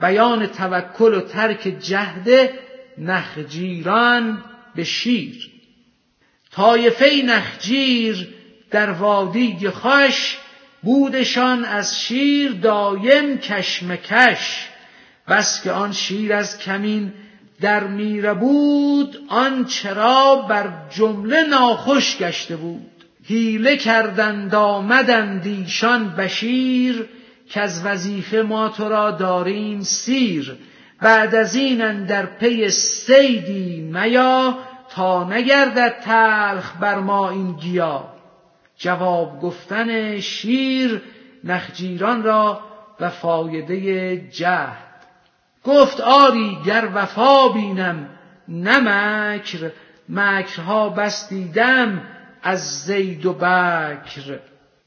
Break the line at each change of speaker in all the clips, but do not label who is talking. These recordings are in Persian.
بیان توکل و ترک جهد نخجیران به شیر. طایفه نخجیر در وادی خوش بودشان از شیر دایم کشمکش بس که آن شیر از کمین در میره بود آن چرا بر جمله ناخوش گشته بود. هیله کردند آمدند ایشان بشیر که از وظیفه ما تو را داریم سیر. بعد از این در پی سیدی میا تا نگردد تلخ بر ما این گیا. جواب گفتن شیر نخجیران را و فایده جهد. گفت آری گر وفا بینم نه مکر مکرها بس دیدم از زید و بکر.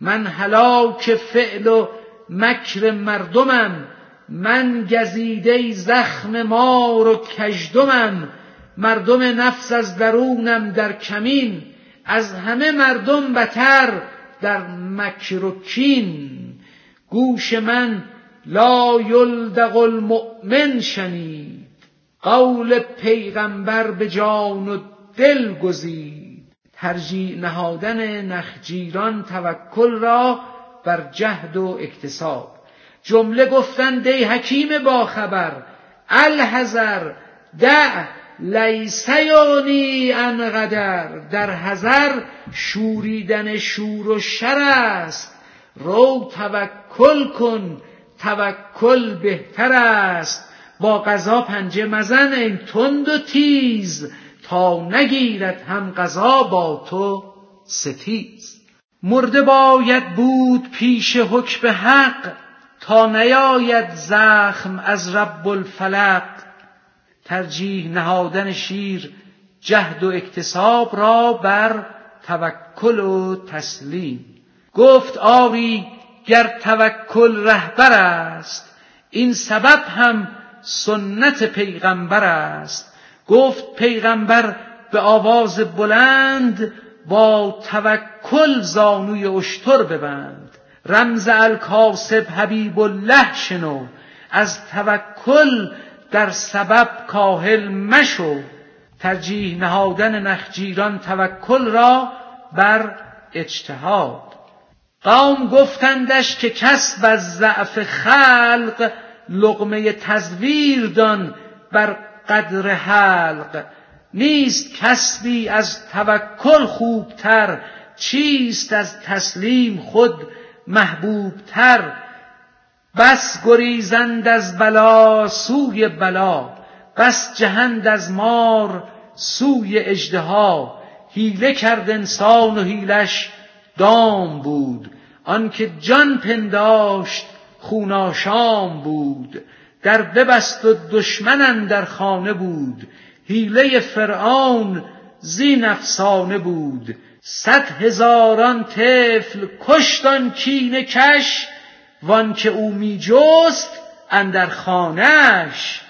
من هلاک فعل و مکر مردمم من گزیده زخم مار و کژدمم. مردم نفس از درونم در کمین از همه مردم بتر در مکر و کین. گوش من لا یلدغ المؤمن شنید. قول پیغمبر به جان و دل گزید. ترجیع نهادن نخجیران توکل را بر جهد و اکتساب. جمله گفتند ای حکیم باخبر الحذر دع لیس یعنی انقدر در حذر شوریدن شور و شر است. رو توکل کن توکل بهتر است. با قضا پنجه مزن این تند و تیز. تا نگیرد هم قضا با تو ستیز. مرده باید بود پیش حکم حق تا نیاید زخم از رب الفلق. ترجیح نهادن شیر جهد و اکتساب را بر توکل و تسلیم. گفت آری گر توکل رهبر است این سبب هم سنت پیغمبر است. گفت پیغمبر به آواز بلند با توکل زانوی اشتر ببند. رمز الکاسب حبیب الله شنو. از توکل در سبب کاهل مشو. ترجیح نهادن نخجیران توکل را بر اجتهاد. قوم گفتندش که کسب از ضعف خلق لقمه تزویر دان بر قدر حلق. نیست کسبی از توکل خوبتر چیست از تسلیم خود محبوبتر. بس گریزند از بلا سوی بلا بس جهند از مار سوی اژدها. حیله کرد انسان و حیلش دام بود آنکه جان پنداشت خوناشام بود. در ببست و دشمن در خانه بود حیله فرعون زین افسانه بود. صد هزاران طفل کشتان کینه کش وان که او می جست اندر خانهش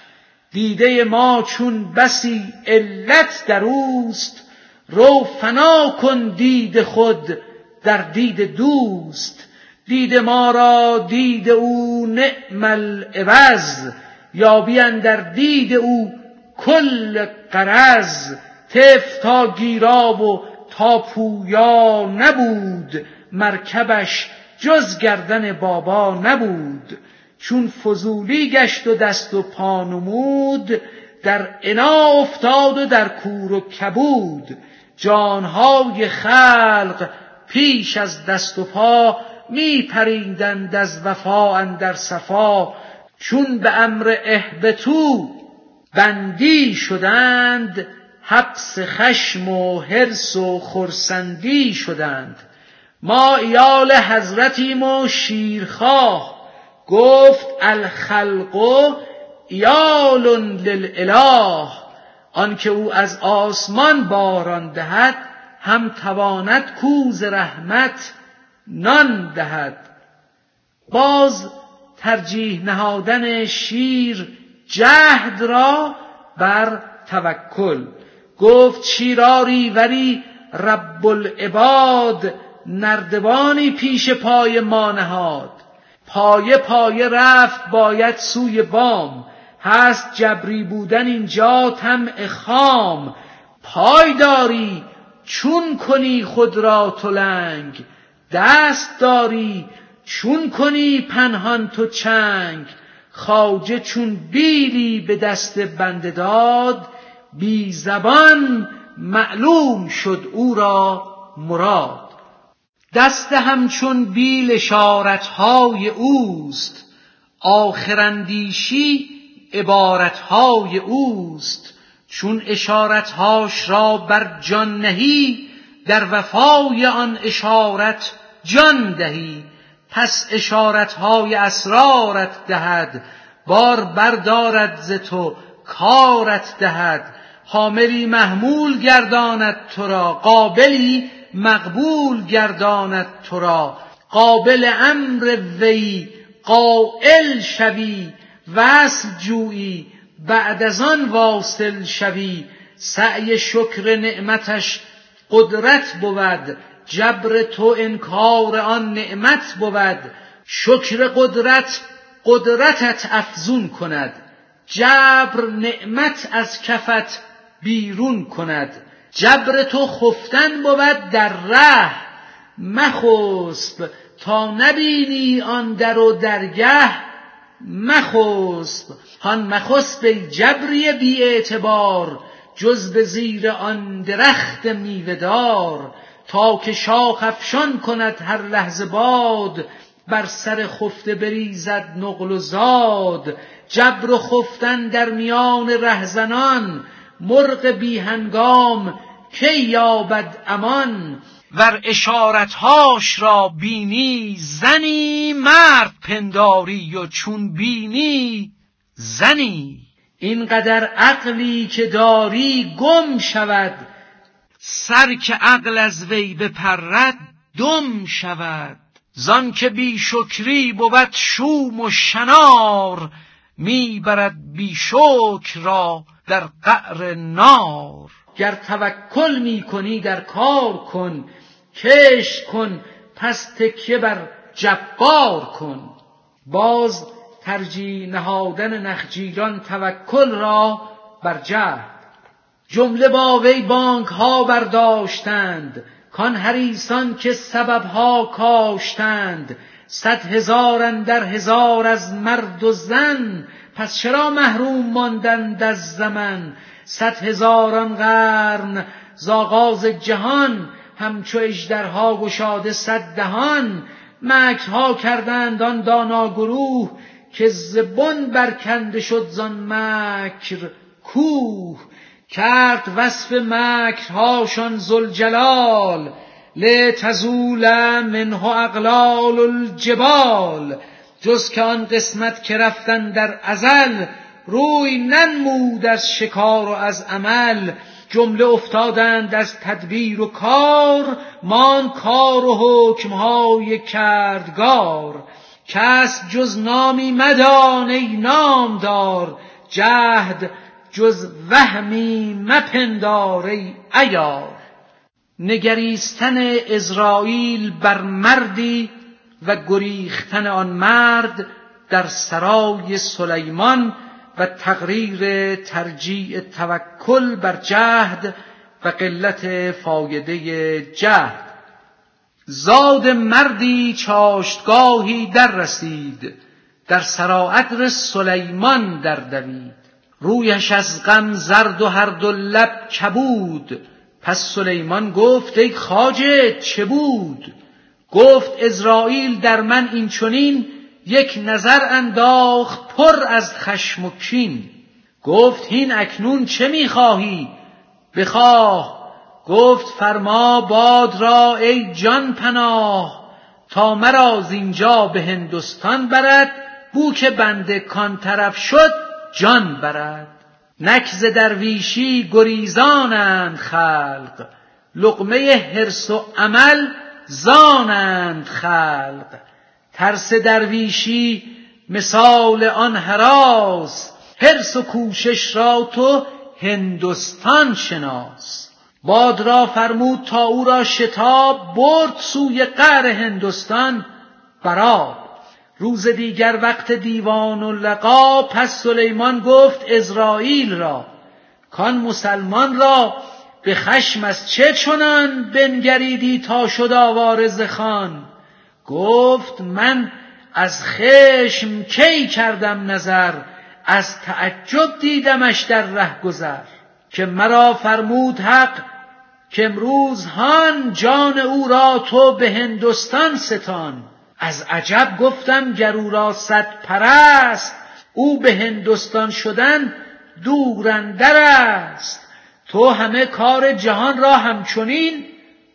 دیده ما چون بسی علت در اوست رو فنا کن دید خود در دید دوست. دید ما را دید او نعم العوض یابی در دید او کل قرض تف تا گیرا و تا پویا نبود مرکبش جز گردن بابا نبود. چون فضولی گشت و دست و پا نمود در انا افتاد و در کور و کبود. جانهای خلق پیش از دست و پا می پریدند از وفا اندر صفا. چون به امر اهبتو بندی شدند حبس خشم و حرس و خرسندی شدند. ما ایال حضرتیم و شیرخواه. گفت الخلق ایال للاله آنکه او از آسمان باران دهد هم تواند کوز رحمت نان دهد. باز ترجیح نهادن شیر جهد را بر توکل. گفت شیراری وری رب العباد نردبانی پیش پای ما نهاد. پایه پایه رفت باید سوی بام. هست جبری بودن اینجا طمع خام. پای داری چون کنی خود را تلنگ. دست داری چون کنی پنهان تو چنگ. خواجه چون بیلی به دست بنده داد بی زبان معلوم شد او را مراد. دست همچون بیل اشارتهای اوست آخرندیشی عبارتهای اوست. چون اشارتهاش را بر جان نهی در وفای آن اشارت جان دهی. پس اشارتهای اسرارت دهد بار بردارد ز تو کارت دهد. حاملی محمول گرداند تو را قابلی مقبول گرداند تو را. قابل امر وی قائل شوی وصل جویی بعد از آن واصل شوی. سعی شکر نعمتش قدرت بود. جبر تو انکار آن نعمت بود. شکر قدرت قدرتت افزون کند. جبر نعمت از کفت بیرون کند. جبر تو خفتن بود در ره. مخسب تا نبینی آن در و درگه. مخسب. هان مخسب جبری بی اعتبار. جز به زیر آن درخت میوهدار. تا که شاخ افشان کند هر لحظه باد بر سر خفته بریزد نقل و زاد. جبر و خفتن در میان رهزنان مرغ بی هنگام کی یابد امان؟ ور اشارتهاش را بینی زنی مرد پنداری و چون بینی زنی. اینقدر عقلی که داری گم شود سر که عقل از وی بپرد دم شود. زان که بی شکری بود شوم و شنار می‌برد بی شکر را در قعر نار. گر توکل می کنی در کار کن کش کن پس تکیه بر جبار کن. باز ترجیح نهادن نخجیران توکل را بر جهد جمله با وی بانک ها برداشتند کان حریسان که سبب ها کاشتند. صد هزار در هزار از مرد و زن پس چرا محروم ماندند از زمن؟ صد هزاران قرن ز آغاز جهان همچو اژدرها گشاده صد دهان. مکرها کردند آن دانا گروه که زبن برکنده شد زان مکر کوه. کرد وصف مکرهاشان زلجلال لتزول منه اقلال الجبال. جز که آن قسمت که رفتن در ازل روی ننمود از شکار و از عمل. جمله افتادند از تدبیر و کار مان کار و حکمهای کردگار. کس جز نامی مدان ای نامدار جهد جز وهمی مپندار ای عیار. نگریستن ازرائیل بر مردی و گریختن آن مرد در سرای سلیمان و تقریر ترجیع توکل بر جهد و قلت فایده جهد. زاد مردی چاشتگاهی در رسید در سراعدر سلیمان در دوید. رویش از غم زرد و هر دو لب کبود. پس سلیمان گفت ای خاجه چه بود؟ گفت ازرائیل در من این چنین یک نظر انداخت پر از خشم و کین. گفت هین اکنون چه می‌خواهی؟ بخواه. گفت فرما باد را ای جان پناه. تا مرا اینجا به هندوستان برد بو که بنده کان طرف شد جان برد. نکز درویشی گریزانند خلق. لقمه حرس و عمل زانند خلق. ترس درویشی مثال آن هراس. حرس و کوشش را تو هندوستان شناس. باد را فرمود تا او را شتاب برد سوی قعر هندوستان براب روز دیگر وقت دیوان و لقا پس سلیمان گفت ازرائیل را کان مسلمان را به خشم از چه چنان بنگریدی تا شد آوار خان؟ گفت من از خشم کی کردم نظر؟ از تعجب دیدمش در ره گذر. که مرا فرمود حق که امروز هان جان او را تو به هندوستان ستان. از عجب گفتم گر او را صد پرست او به هندوستان شدن دورندر است. تو همه کار جهان را همچنین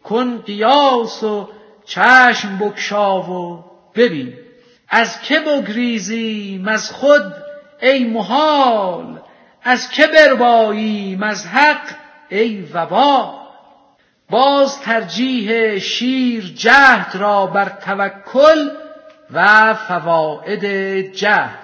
کن قیاس و چشم بکشا و ببین. از که بگریزیم از خود ای محال از که برباییم از حق ای وبال. باز ترجیح شیر جهد را بر توکل و فواید جهد.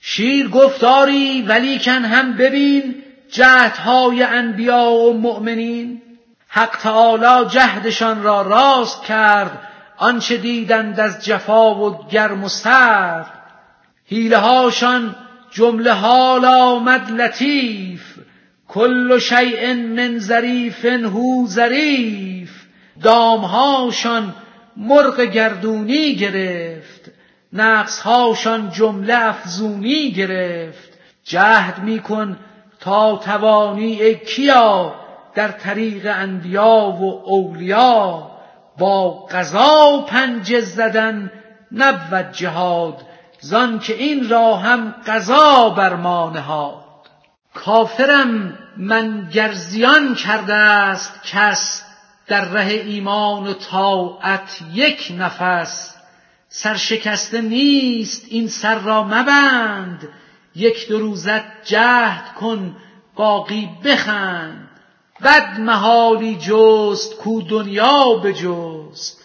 شیر گفتاری ولیکن هم ببین جهدهای انبیا و مؤمنین. حق تعالی جهدشان را راست کرد آنچه دیدند از جفا و گرم و سرد. حیله هاشان جمله حال آمد لطیف کل شیء من ظریف هو ظریف. دامهاشان مرغ گردونی گرفت نقصهاشان جمله افزونی گرفت. جهد میکن تا توانی ای کیا در طریق انبیا و اولیا. با قضا پنجه زدن نبود جهاد زان که این را هم قضا بر ما نهاد. کافرم من گرزیان کرده است کس در ره ایمان و طاعت یک نفس سرشکسته نیست این سر را مبند یک دو روزت جهد کن باقی بخند بد محالی جست کو دنیا بجست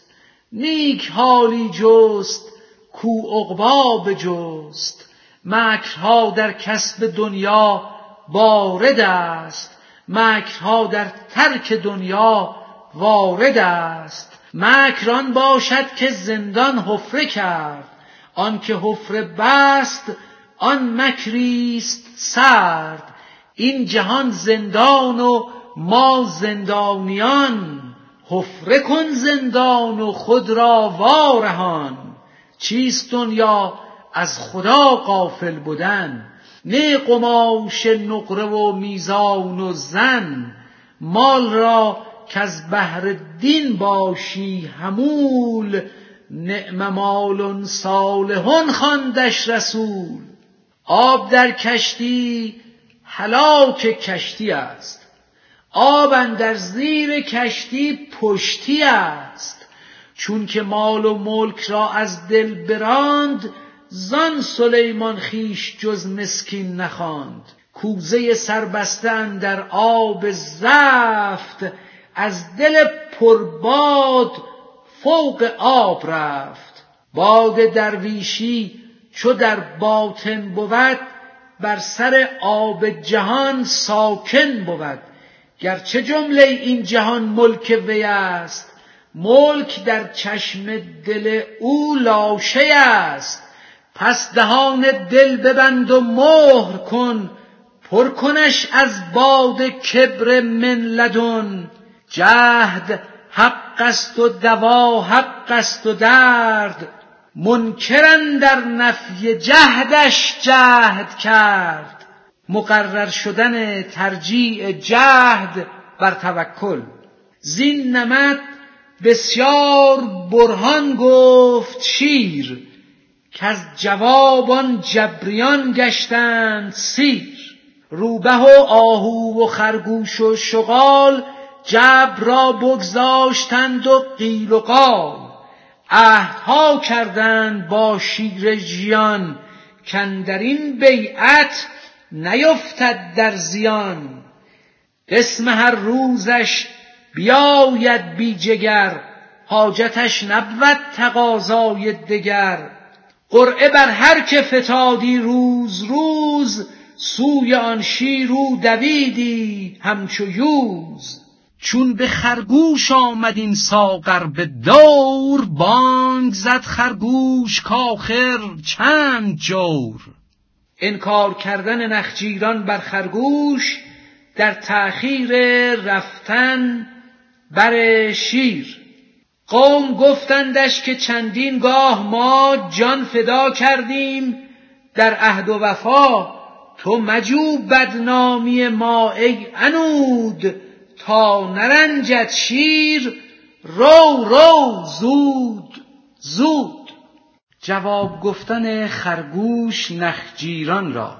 نیک حالی جست کو عقبا بجست مکرها در کسب دنیا وارد است. مکرها در ترک دنیا وارد است. مکران باشد که زندان حفره کرد. آنکه حفره بست آن مکریست سرد. این جهان زندان و ما زندانیان. حفره کن زندان و خود را وارهان. چیست دنیا؟ از خدا غافل بودن. نه قماش نقره و میزان و زن مال را که از بهر دین باشی همول نعم مال صالحون خواندش رسول. آب در کشتی هلاک کشتی است آب اندر زیر کشتی پشتی است. چون که مال و ملک را از دل براند زان سلیمان خیش جز مسکین نخواند. کوزه سربسته در آب زفت از دل پرباد فوق آب رفت. باد درویشی چو در باطن بود بر سر آب جهان ساکن بود. گرچه جمله این جهان ملک وی است ملک در چشم دل او لاشه است. پس دهان دل ببند و مهر کن پر کنش از باد کبر من لدن. جهد حق است و دوا حق است و درد منکرن در نفی جهدش جهد کرد. مقرر شدن ترجیع جهد بر توکل. زین نمد بسیار برهان گفت شیر از جوابان جبریان گشتند سیر. روبه و آهو و خرگوش و شغال جبر را بگذاشتند و قیل و قال. عهدها کردند با شیر ژیان کاندرین بیعت نیفتد در زیان. قسم هر روزش بیاید بی جگر حاجتش نبود تقاضای دگر. قرعه بر هر که فتادی روز روز سوی آن شیر او دویدی همچو یوز. چون به خرگوش آمد این ساغر به دور بانگ زد خرگوش کاخر چند جور. انکار کردن نخجیران بر خرگوش در تأخیر رفتن بر شیر. قوم گفتندش که چندین گاه ما جان فدا کردیم. در عهد و وفا تو مجو بدنامی ما ای انود تا نرنجد شیر رو رو زود زود. جواب گفتن خرگوش نخجیران را.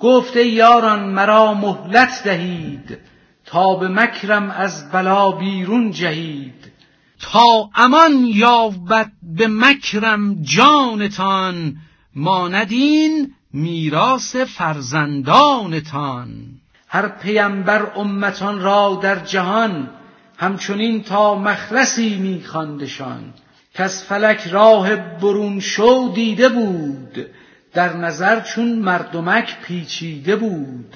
گفته یاران مرا مهلت دهید. تا به مکرم از بلا بیرون جهید. تا امان یابد به مکرم جانتان ماندین میراث فرزندانتان. هر پیمبر امتان را در جهان همچنین تا مخلصی میخواندشان. کز فلک راه برون شو دیده بود در نظر چون مردمک پیچیده بود.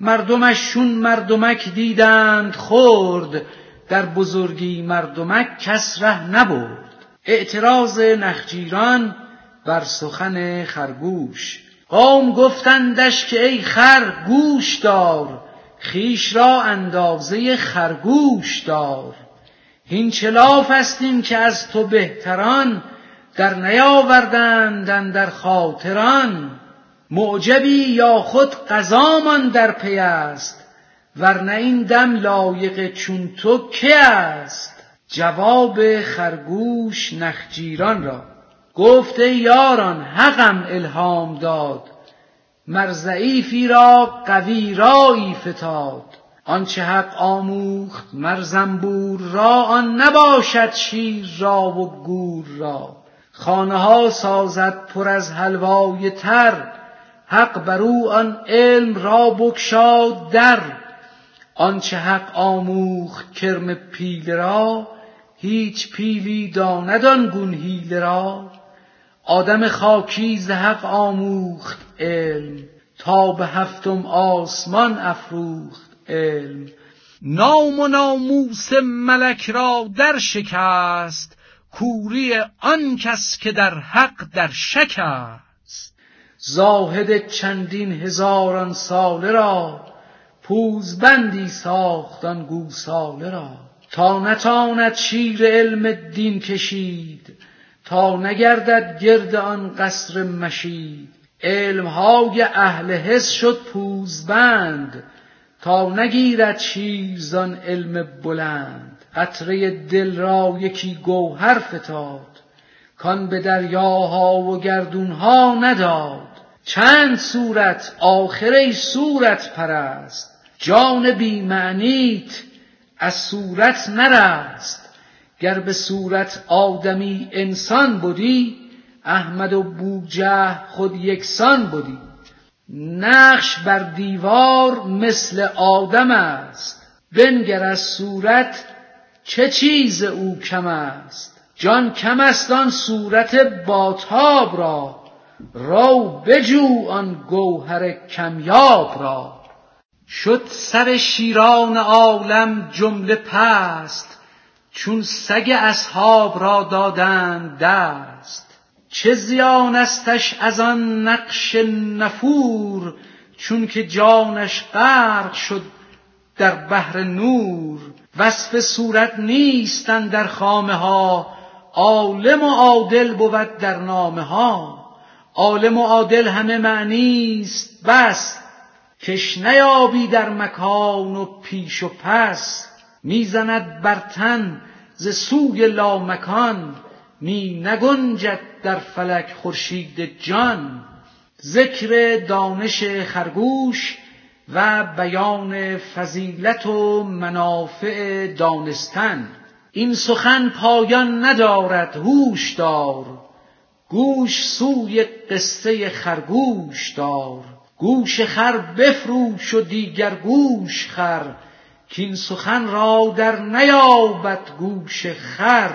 مردمش چون مردمک دیدند خورد در بزرگی مردمک کس ره نبرد. اعتراض نخجیران بر سخن خرگوش. قوم گفتندش که ای خر گوش دار خیش را اندازه خرگوش دار. هین چلاف استیم که از تو بهتران در نیاوردند در خاطران. معجبی یا خود قضامان در پی است. ورنه این دم لایق چون تو که است؟ جواب خرگوش نخجیران را. گفت ای یاران حقم الهام داد. مر ضعیفی را قوی رایی فتاد. آنچه حق آموخت مر زنبور را آن نباشد شیر را و گور را. خانه ها سازد پر از حلوای تر حق بر او آن علم را بگشاد در. آنچه حق آموخت کرم پیله را هیچ پیلی داند آن حیله را. آدم خاکی ز حق آموخت علم تا به هفتم آسمان افروخت علم. نام و ناموس ملک را در شکست کوری آن کس که در حق در شک است زاهد چندین هزاران ساله را پوزبندی ساخت آن گوساله را. تا نتاند شیر علم دین کشید تا نگردد گرد آن قصر مشید. علمهای اهل حس شد پوزبند تا نگیرد شیر زان علم بلند. قطره دل را یکی گوهر فتاد کان به دریاها و گردونها نداد. چند صورت آخر ای صورت پرست جان بی معنیت از صورت نرست. گر به صورت آدمی انسان بودی احمد و بوجه خود یکسان بودی. نقش بر دیوار مثل آدم است. بنگر از صورت چه چیز او کم است؟ جان کم است آن صورت باتاب را. رو بجو آن گوهر کمیاب را. شد سر شیران عالم جمله پست چون سگ اصحاب را دادند دست. چه زیان استش از آن نقش نفور چون که جانش غرق شد در بحر نور. وصف صورت نیستن در خامه ها عالم و عادل بود در نامه ها. عالم و عادل همه معنیست بس. کش نیابی در مکان و پیش و پس. می‌زند بر تن ز سوی لامکان. می نگنجد در فلک خورشید جان. ذکر دانش خرگوش و بیان فضیلت و منافع دانستن. این سخن پایان ندارد هوش دار. گوش سوی قصه خرگوش دار. گوش خر بفروش و دیگر گوش خر کین سخن را در نیابد گوش خر.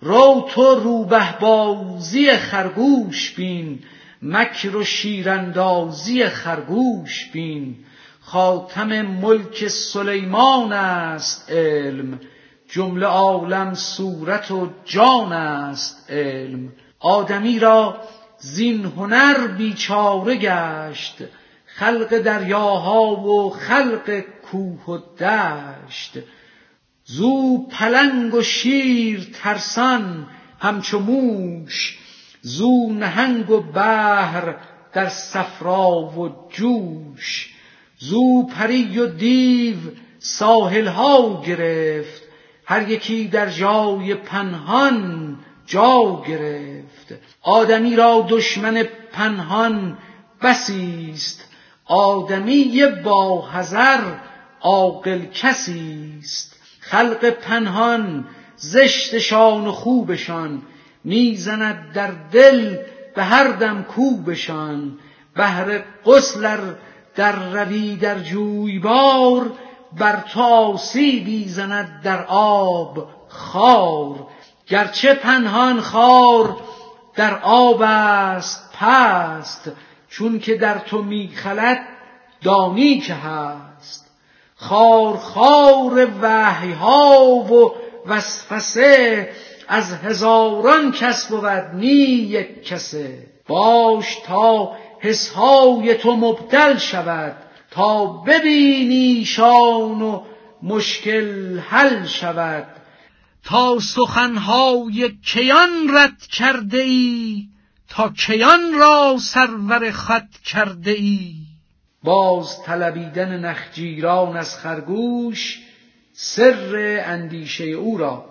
رو تو روبه بازی خرگوش بین مکر و شیراندازی خرگوش بین. خاتم ملک سلیمان است علم جمله عالم صورت و جان است علم. آدمی را زین هنر بیچاره گشت خلق دریاها و خلق کوه و دشت. زو پلنگ و شیر ترسان همچو موش زو نهنگ و بحر در صفرا و جوش. زو پری و دیو ساحلها گرفت هر یکی در جای پنهان جا گرفت. آدمی را دشمن پنهان بسیست آدمی با حذر عاقل کسیست خلق پنهان زشتشان و خوبشان. می‌زند در دل به هر دم کوبشان. بهر غسل در روی در جویبار. بر تو آسیبی زند در آب خار. گرچه پنهان خار در آب است پست چون که در تو میخلد دانی که هست. خار خار وحی ها و وسوسه از هزاران کس بود نی یک کسه. باش تا حسهای تو مبدل شود تا ببینی شان و مشکل حل شود. تا سخنهای کیان رد کرده ای تا کیان را سرور خط کرده ای باز طلبیدن نخجیران از خرگوش سر اندیشه او را.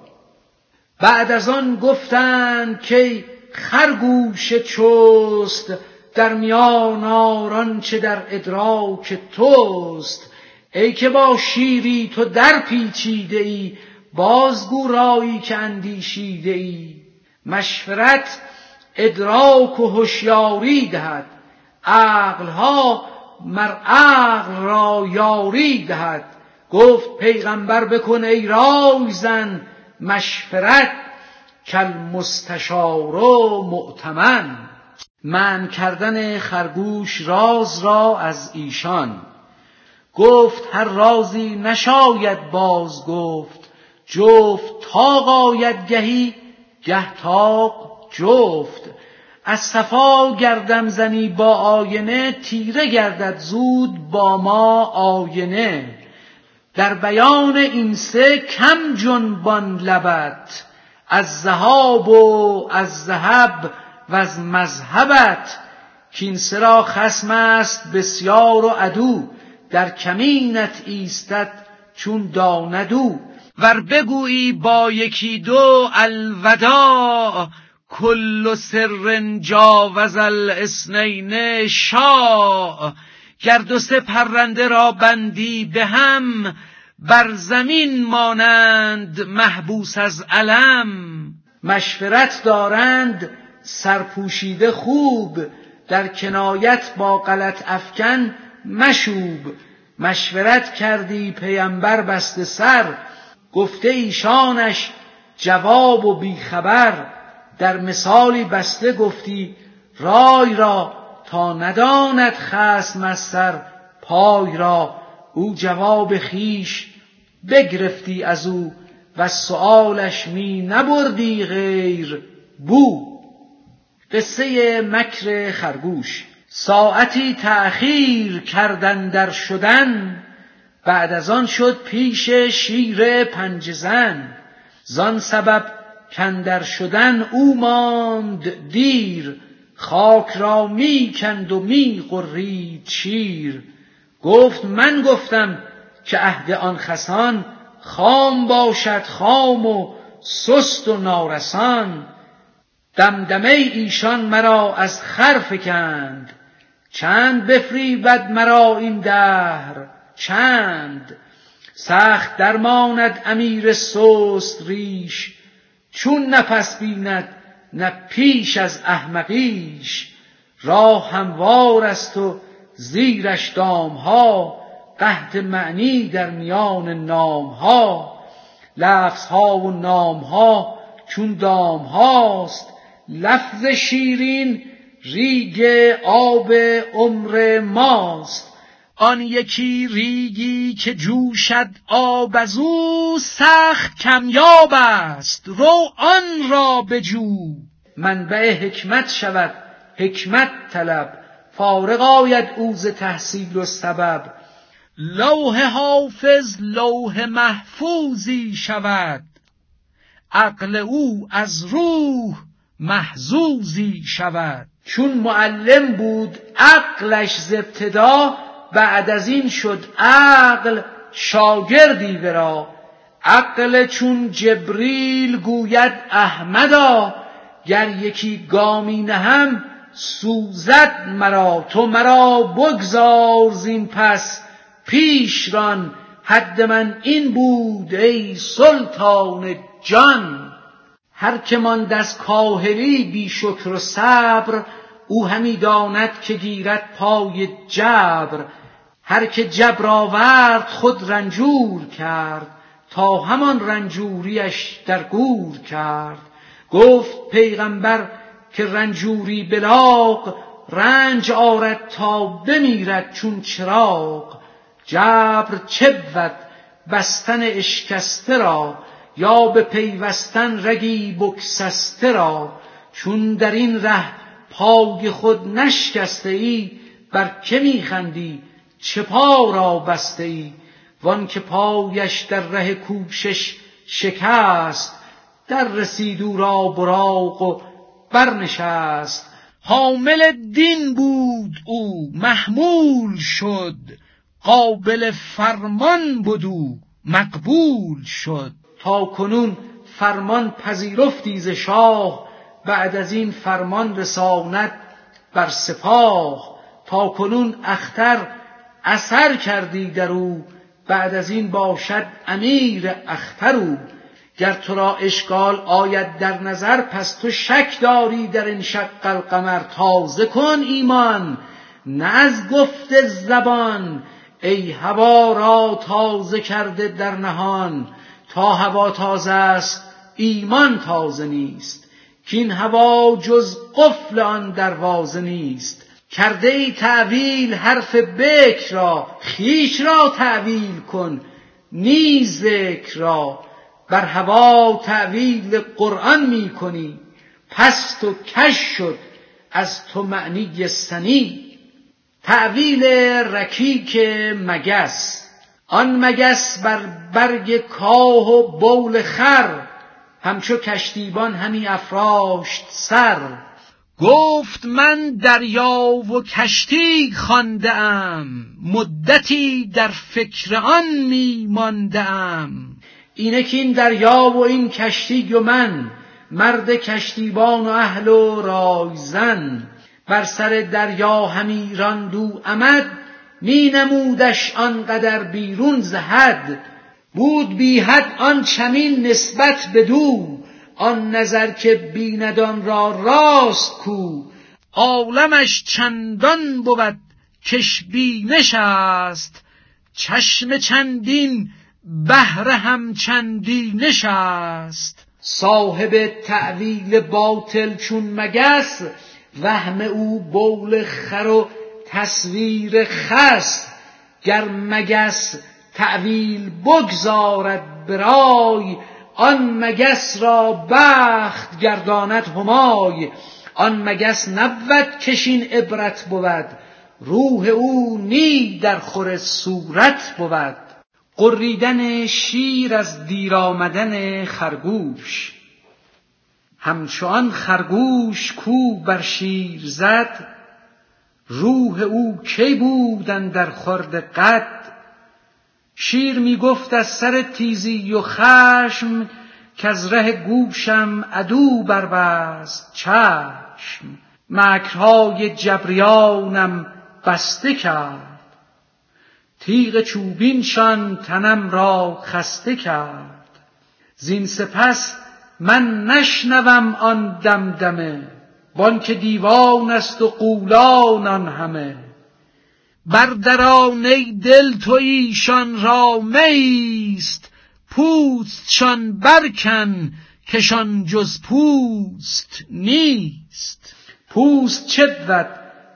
بعد از آن گفتند که خرگوش چست در میان آران چه در ادراک توست. ای که با شیری تو در پیچیده ای بازگو رایی که اندیشیده ای مشورت ادراک و هوشیاری دهد. عقلها مر عقل را یاری دهد. گفت پیغمبر بکن ای رای زن مشورت کل مستشار و معتمن من کردن خرگوش راز را از ایشان. گفت هر رازی نشاید باز گفت. جفت تاق آید گهی گه تاق جفت. از صفا گردم زنی با آینه تیره گردد زود با ما آینه. در بیان این سه کم جنبان لبت از ذهاب و از ذهب و از مذهبت. کین سرا خسم است بسیار و عدو در کمینت ایستد چون داندو ور بگویی با یکی دو الوداع کل سر جاوز الاسنین شاع. گر دو سه پرنده را بندی به هم بر زمین مانند محبوس از علم. مشورت دارند سرپوشیده خوب در کنایت با غلط افکن مشوب. مشورت کردی پیمبر بسته سر گفته ایشانش جواب و بیخبر در مثالی بسته گفتی رای را تا نداند از سر پای را او جواب خیش بگرفتی از او و سؤالش می نبردی غیر بو. قصه مکر خرگوش ساعتی تأخیر کردن در شدن بعد از آن شد پیش شیر پنج زن. زان سبب کندر شدن او ماند دیر. خاک را می کند و می قرید شیر. گفت من گفتم که عهد آن خسان خام باشد خام و سست و نارسان. دمدمه ایشان مرا از خر فکند. چند بفریبد مرا این دهر؟ چند سخت درماند امیر سست ریش چون نفس بیند نه پیش از احمقیش. راه هموار است و زیرش دامها قحط معنی در میان نامها. لفظها و نامها چون دامهاست. لفظ شیرین ریگ آب عمر ماست. آن یکی ریگی که جوشد آب از او سخت کمیاب است. رو آن را بجو.
منبع حکمت شود حکمت طلب. فارغ آید او ز تحصیل و سبب.
لوح حافظ لوح محفوظی شود. عقل او از روح محزوزی شود.
چون معلم بود عقلش ز ابتدا بعد از این شد عقل شاگردی ورا. عقل چون جبریل گوید احمدا گر یکی گامی نهم سوزد مرا. تو مرا بگذار زین پس پیش ران. حد من این بود ای سلطان جان. هر که ماند از کاهلی بی شکر و صبر او همی داند که گیرد پای جبر. هر که جبر آورد خود رنجور کرد. تا همان رنجوریش در گور کرد. گفت پیغمبر که رنجوری بلاغ رنج آرد تا بمیرد چون چراغ. جبر چه بود؟ بستن اشکسته را یا به پیوستن رگی بکسسته را؟ چون در این ره پای خود نشکسته ای بر که میخندی چه پا را بسته ای؟ وان که پایش در ره کوشش شکست در رسید او را براق و برنشست.
حامل دین بود او محمول شد. قابل فرمان بدو مقبول شد.
تا کنون فرمان پذیرفتی ز شاه بعد از این فرمان رساند بر سپاه. تا کنون اختر اثر کردی در او بعد از این باشد امیر اختر او. گر تو را اشکال آید در نظر پس تو شک داری در این شق القمر. تازه کن ایمان نه از گفت زبان. ای هوا را تازه کرده در نهان. تا هوا تازه است ایمان تازه نیست. کین هوا جز قفل آن دروازه نیست. کرده ای تعویل حرف بکر را خیش را تعویل کن نیز ذکر را. بر هوا تعویل قرآن می کنی پست و کش شد از تو معنی سنی تعویل رکیک مگس آن مگس بر برگ کاه و بول خر همچو کشتیبان همی افراشت سر.
گفت من دریا و کشتی خانده ام مدتی در فکر آن می مانده ام
اینک این دریا و این کشتی و من مرد کشتیبان و اهل و رایزن بر سر دریا همی راند او عمد می نمودش آنقدر بیرون ز حد بود بی حد آن چمین نسبت بدو. آن نظر که بیند آن را راست کو
عالمش چندان بود کش بینش است چشم چندین بهر هم چندینش است
صاحب تعویل باطل چون مگس وهم او بول خر و تصویر خس. گر مگس تعویل بگذارد برای آن مگس را بخت گرداند همای آن مگس نبود کشین عبرت بود روح او نی در خور صورت بود. قریدن شیر از دیر آمدن خرگوش. همچون خرگوش کو بر شیر زد روح او کی بودن در خورد قد؟ شیر می گفت از سر تیزی و خشم که از ره گوشم عدو بربست چشم. مکرهای جبریانم بسته کرد. تیغ چوبینشان تنم را خسته کرد. زین سپس من نشنوم آن دمدمه. که دیوان است و قولان آن همه. بردران ای دل تو ایشان را میست پوستشان برکن کشان جز پوست نیست. پوست چه بود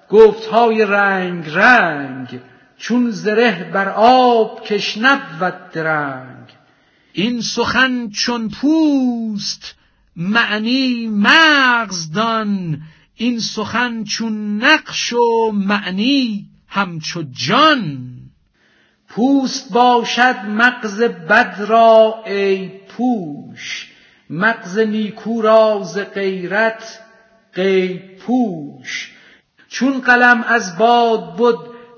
گفتهای رنگ رنگ چون زره بر آب کش نبود درنگ.
این سخن چون پوست معنی مغز دان این سخن چون نقش و معنی همچو جان.
پوست باشد مغز بد را ای پوش. مغز نیکو را ز غیرت غیب پوش. چون قلم از باد بد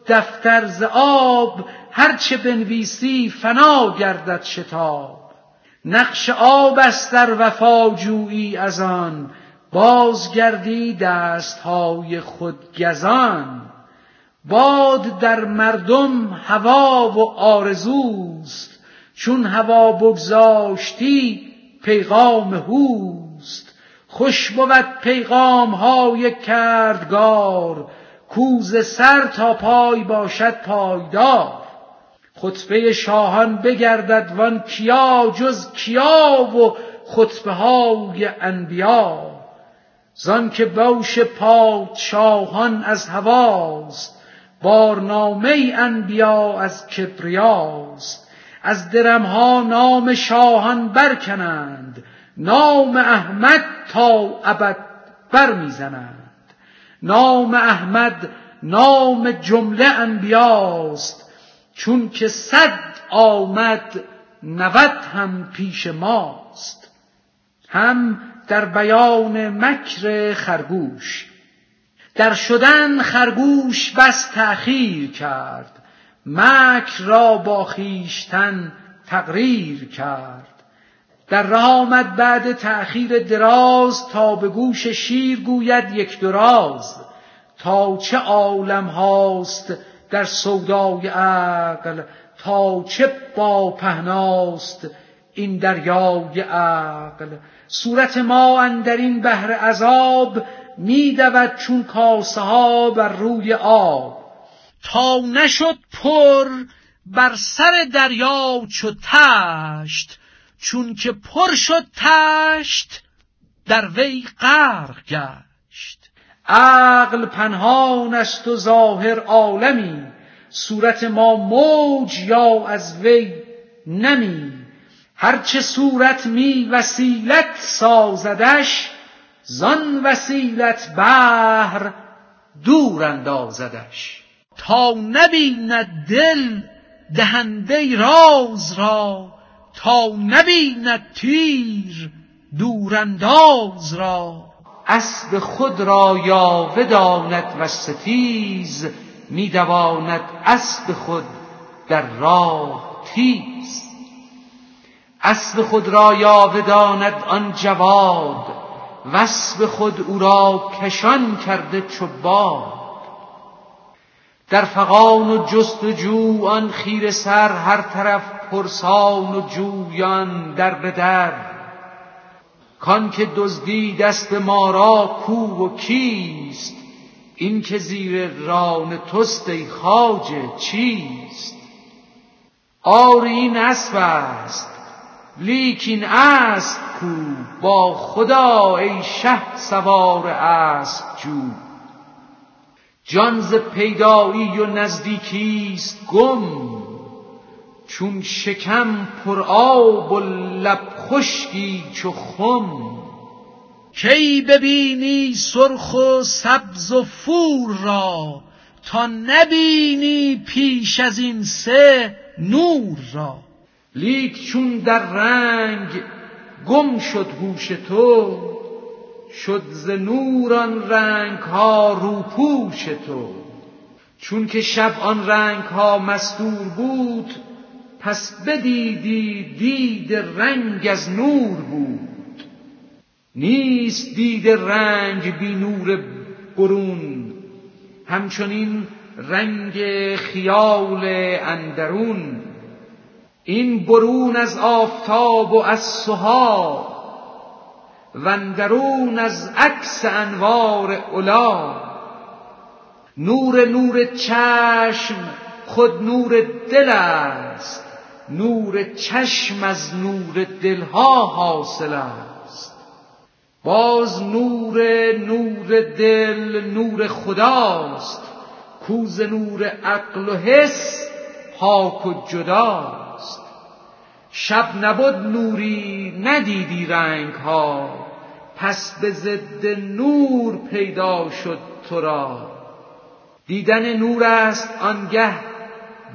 دفتر ز آب هرچه بنویسی فنا گردد شتاب. نقش آب است در وفاجویی از آن بازگردی دستهای خود گزان. باد در مردم هوا و آرزوست چون هوا بگذاشتی پیغام هوست خوش بود پیغام های کردگار کوز سر تا پای باشد پایدار. خطبه شاهان بگردد وان کیا جز کیا و خطبه های انبیا. زان که بوش پادشاهان از هواست بارنامه انبیا از کبریاست. از درمها نام شاهان برکنند. نام احمد تا ابد برمیزنند. نام احمد نام جمله انبیاست. چون که صد آمد نود هم پیش ماست. هم در بیان مکر خرگوش در شدن خرگوش بس تأخیر کرد مکر را با خیشتن تقریر کرد. در راه آمد بعد تأخیر دراز تا به گوش شیر گوید یک دراز تا چه عالم هاست در سودای عقل تا چه با پهناست این دریای عقل. صورت ما اندر این بحر عذاب میدود چون کاسه ها بر روی آب.
تا نشد پر بر سر دریا چو تشت چون که پر شد تشت در وی غرق گشت.
عقل پنهان است و ظاهر عالمی صورت ما موج یا از وی نمی. هرچه صورت می وسیلت سازدش زان وسیلت بحر دور اندازدش.
تا نبیند دل دهنده راز را تا نبیند تیر دورانداز را.
اسب خود را یاوه داند و ستیز میدواند اسب خود در راه تیز. اسب خود را یاوه داند آن جواد وسب خود او را کشان کرده چو باد. در فغان و جست و جو آن خیر سر هر طرف پرسان و جویان در به در. کان که دزدی دست ما را کو و کیست؟ این که زیر ران توست ای خواجه چیست؟ آری این اسب است لیک این اسب کو با خدا ای شه سوار اسب جو. جان ز پیدایی و نزدیکیست گم چون شکم پر آب و لب خشکی چو خم.
کی ببینی سرخ و سبز و فور را تا نبینی پیش از این سه نور را.
لیک چون در رنگ گم شد هوش تو شد ز نور آن رنگ ها روپوش تو. چون که شب آن رنگ ها مستور بود پس بدیدی دید رنگ از نور بود. نیست دید رنگ بی نور برون همچنین رنگ خیال اندرون. این برون از آفتاب و از سها وندرون از عکس انوار علا نور نور چشم خود نور دل است. نور چشم از نور دلها حاصل است. باز نور نور دل نور خداست. کوز نور عقل و حس پاک و جداست شب نبود نوری ندیدی رنگ ها پس به ضد نور پیدا شد تو را. دیدن نور است آنگه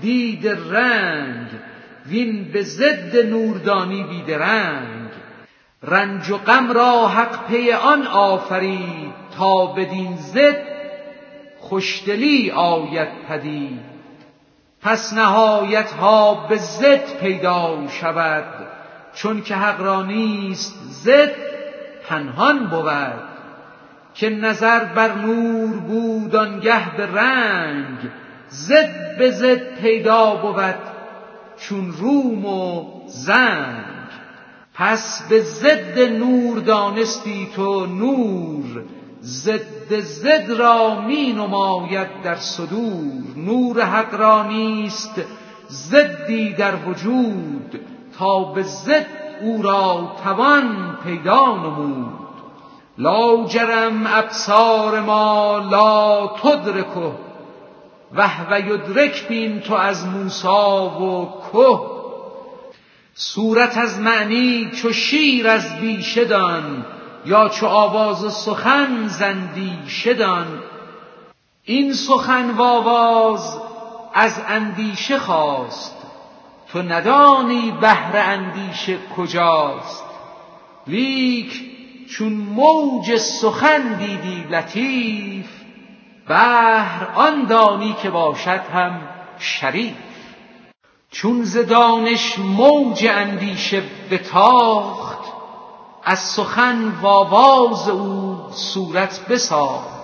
دید رنگ وین به ضد نوردانی بیدرنگ رنج و غم را حق پی آن آفرید تا بدین ضد خوشدلی آید پدید. پس نهایت ها به ضد پیدا شود. چون که حق را نیست ضد پنهان بود. که نظر بر نور بود آنگه به رنگ ضد به ضد پیدا بود. چون روم و زنگ. پس به ضد نور دانستی تو نور. ضد ضد را می نماید در صدور. نور حق را نیست ضدی در وجود. تا به ضد او را توان پیدا نمود. لاجرم ابصار ما لا تدرکه وهو یدرک بین تو از موسا و که. صورت از معنی چو شیر از بیشه دان. یا چو آواز سخن زندیشه دان این سخن و آواز از اندیشه خواست. تو ندانی بهر اندیشه کجاست. لیک چون موج سخن دیدی لطیف بهر آن دانی که باشد هم شریف. چون ز دانش موج اندیشه بتاخت از سخن و آواز او صورت بساخت.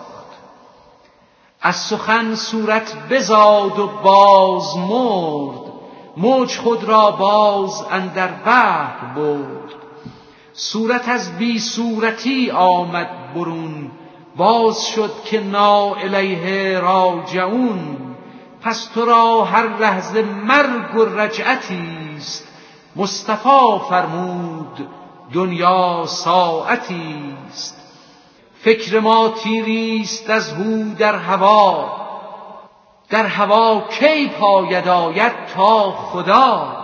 از سخن صورت بزاد و باز مرد موج خود را باز اندر بحر برد. صورت از بی صورتی آمد برون باز شد که نا الیه راجعون. پس تو را هر لحظه مرگ و رجعتی است مصطفی فرمود دنیا ساعتی است. فکر ما تیری است از هو در هوا. در هوا کی پاید آید تا خدا؟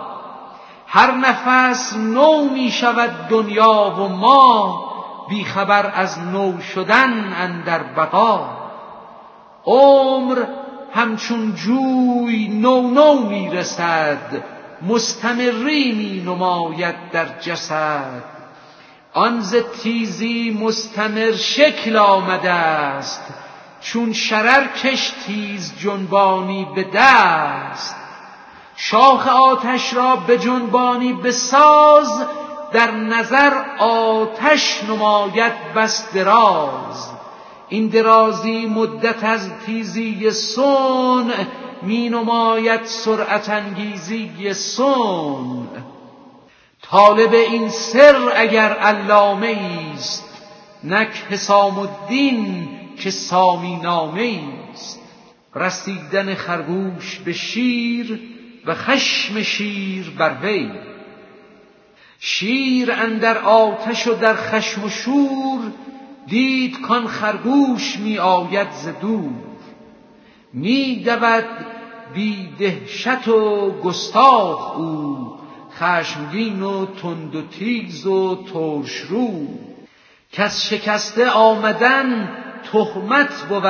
هر نفس نو می شود دنیا و ما بیخبر از نو شدن اندر بقا. عمر همچون جوی نو نو می رسد مستمری می نماید در جسد. آن ز تیزی مستمر شکل آمده است چون شرر کش تیز جنبانی به دست. شاخ آتش را به جنبانی به ساز در نظر آتش نماید بس دراز. این درازی مدت از تیزی سون می نماید سرعت انگیزی سون طالب این سر اگر علامه است نک حسام الدین که سامی نامه است رسیدن خرگوش به شیر و خشم شیر بر وی. شیر اندر آتش و در خشم و شور دید کان خرگوش می آید ز دور. می دود بی دهشت و گستاخ او خشمگین و تند و تیز و ترش رو کس شکسته آمدن تهمت بود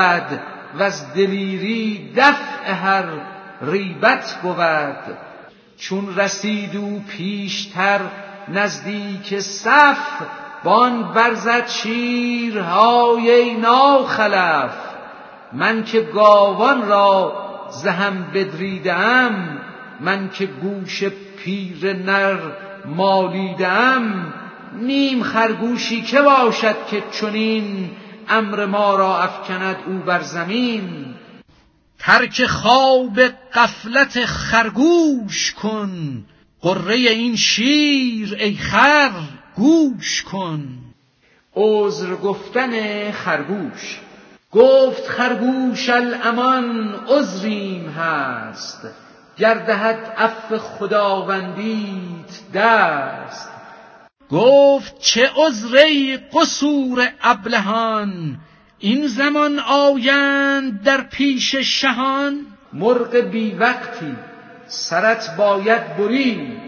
و از دلیری دفع هر ریبت بود. چون رسید او پیشتر نزدیک صف بان برزد شیرهای ناخلف. من که گاوان را زهم بدریدم من که گوش پیر نر مالیدم نیم خرگوشی که باشد که چنین امر ما را افکند او بر زمین.
ترک خواب قفلت خرگوش کن قره این شیر ای خر گوش کن.
عذر گفتن خرگوش. گفت خرگوش الامان عذریم هست. گردهد عفو خداوندیت دست.
گفت چه عذری قصور ابلهان این زمان آیند در پیش شهان؟
مرغ بی وقتی سرت باید برید.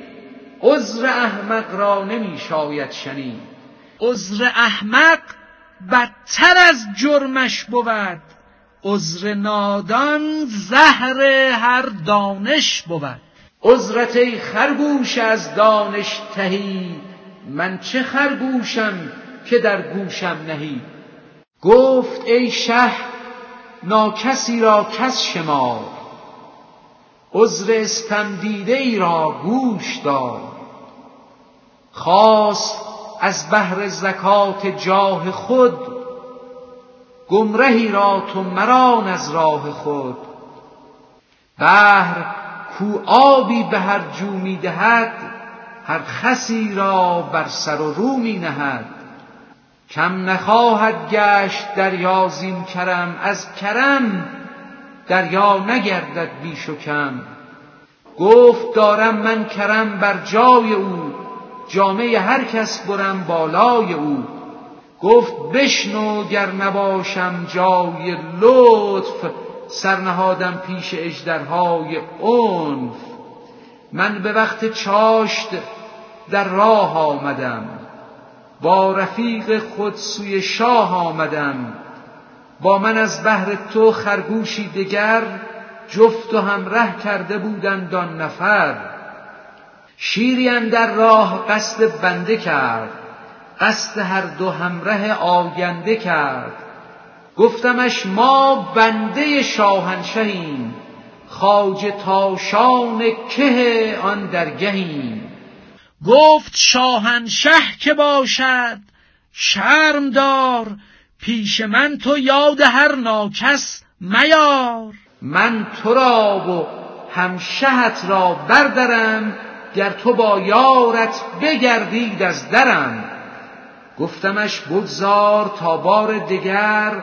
عذر احمق را نمی شاید شنید.
عذر احمق بدتر از جرمش بود. عذر نادان زهر هر دانش بود.
عذرت ای خرگوش از دانش تهی من چه خرگوشم که در گوشم نهی؟ گفت ای شه ناکسی را کس شمار. عذر استمدیده ای را گوش دار. خواست از بهر زکات جاه خود گمرهی را تو مران از راه خود. بهر کو آبی به هر جو می دهد هر خسی را بر سر و رو می نهد. کم نخواهد گشت دریا زین کرم از کرم دریا نگردد بیش و کم. گفت دارم من کرم بر جای او جامعه هر کس برم بالای او. گفت بشنو گر نباشم جای لطف سرنهادم پیش اجدرهای عنف. من به وقت چاشت در راه آمدم با رفیق خود سوی شاه آمدم. با من از بهر تو خرگوشی دگر جفت و همره کرده بودند آن نفر. شیری در راه قصد بنده کرد قصد هر دو همره آینده کرد. گفتمش ما بنده شاهنشهیم خواجه تاشان که آن درگهیم.
گفت شاهنشه که باشد شرم دار پیش من تو یاد هر ناکس میار.
من تو را و همشهت را بردرم گر تو با یارت بگردید از درم. گفتمش بگذار تا بار دگر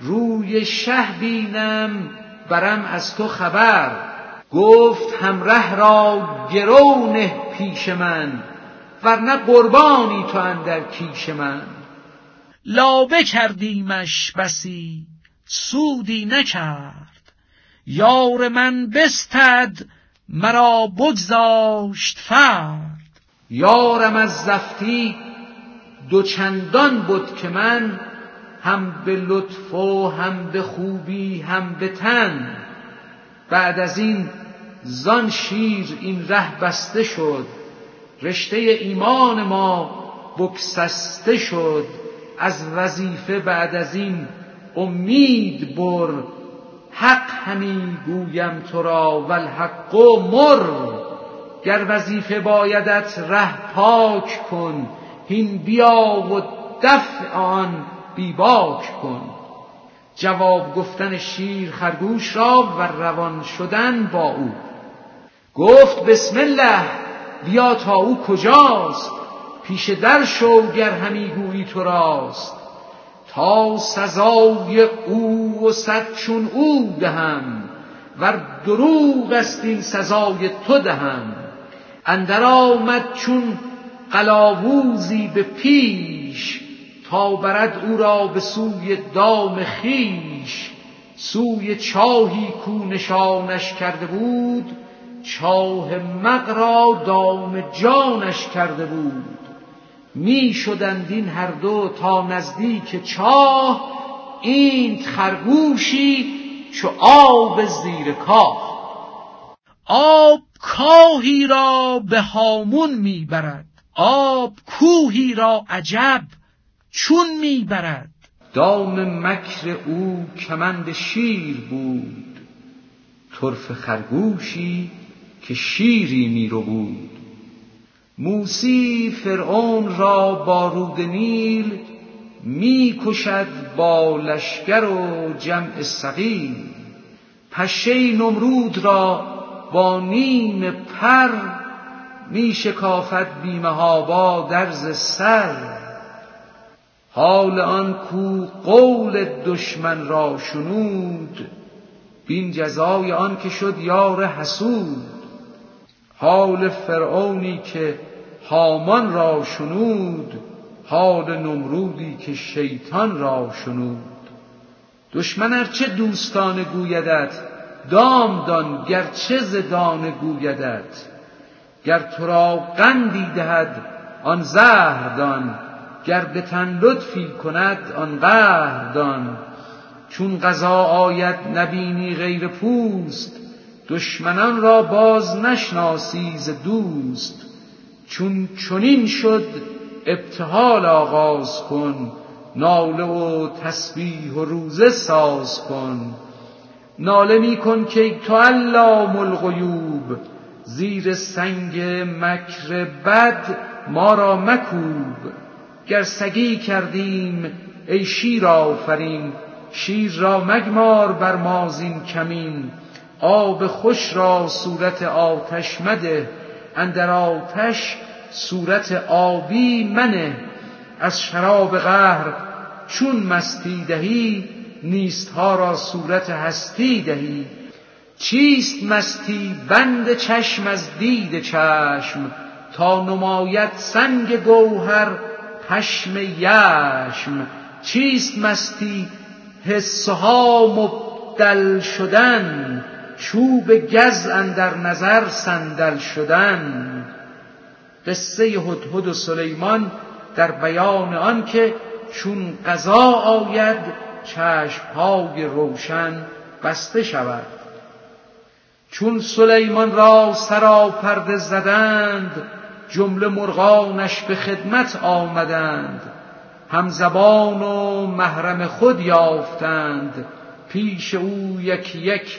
روی شه بینم برم از تو خبر. گفت همره را گرو نه پیش من ورنه قربانی تو اندر کیش من.
لابه کردیمش بسی سودی نکرد. یار من بستد مرا بگذاشت فرد.
یارم از زفتی دو چندان بود که من هم به لطف و هم به خوبی هم به تن. بعد از این زان شیر این ره بسته شد رشته ایمان ما بکسسته شد. از وظیفه بعد از این امید بر حق همی گویم تو را والحق مر. گر وظیفه بایدت ره پاک کن هین بیا و دفع آن بیباک کن. جواب گفتن شیر خرگوش را و روان شدن با او. گفت بسم الله بیا تا او کجاست؟ پیش در شو گر همی گویی تو راست. تا سزای او و صد چون او دهم ور دروغ است این سزای تو دهم. اندر آمد چون قلاووزی به پیش تا برد او را به سوی دام خیش سوی چاهی کو نشانش کرده بود چاه مغرا دام جانش کرده بود. می شدند این هر دو تا نزدیک چاه این خرگوشی چو آب زیر کاه.
آب کاهی را به هامون می‌برد آب کوهی را عجب چون می‌برد.
دام مکر او کمند شیر بود. طرف خرگوشی که شیری میرو بود. موسی فرعون را با رود نیل می کشد با لشکر و جمع سقیل پشه نمرود را با نیم پر می شکافد بیمهابا درز سر. حال آن کو قول دشمن را شنود بین جزای آن که شد یار حسود. حال فرعونی که هامان را شنود حال نمرودی که شیطان را شنود. دشمن ارچه دوستانه گویدت؟ دام دان گرچه زدانه گویدت. گر تو را قندی دهد آن زهر دان. گر به تن لطفی کند آن قهر دان. چون غذا آید نبینی غیر پوست. دشمنان را باز نشناسی ز دوست. چون چنین شد ابتحال آغاز کن. ناله و تسبیح و روزه ساز کن. ناله می کن که تو علام الغیوب. زیر سنگ مکر بد ما را مکوب. گر سگی کردیم ای شیر آفرین شیر را مگمار بر مازین کمین. آب خوش را صورت آتش مده اندر آتش صورت آبی منه. از شراب قهر چون مستی دهی نیستها را صورت هستی دهی. چیست مستی بند چشم از دید چشم تا نماید سنگ گوهر پشم یشم؟ چیست مستی حسها مبدل شدن؟ چوب گز اندر نظر صندل شدن؟ قصه هدهد و سلیمان در بیان آن که چون قضا آید چشمهای روشن بسته شود. چون سلیمان را سراپرده زدند جمله مرغانش به خدمت آمدند. هم زبان و محرم خود یافتند. پیش او یک یک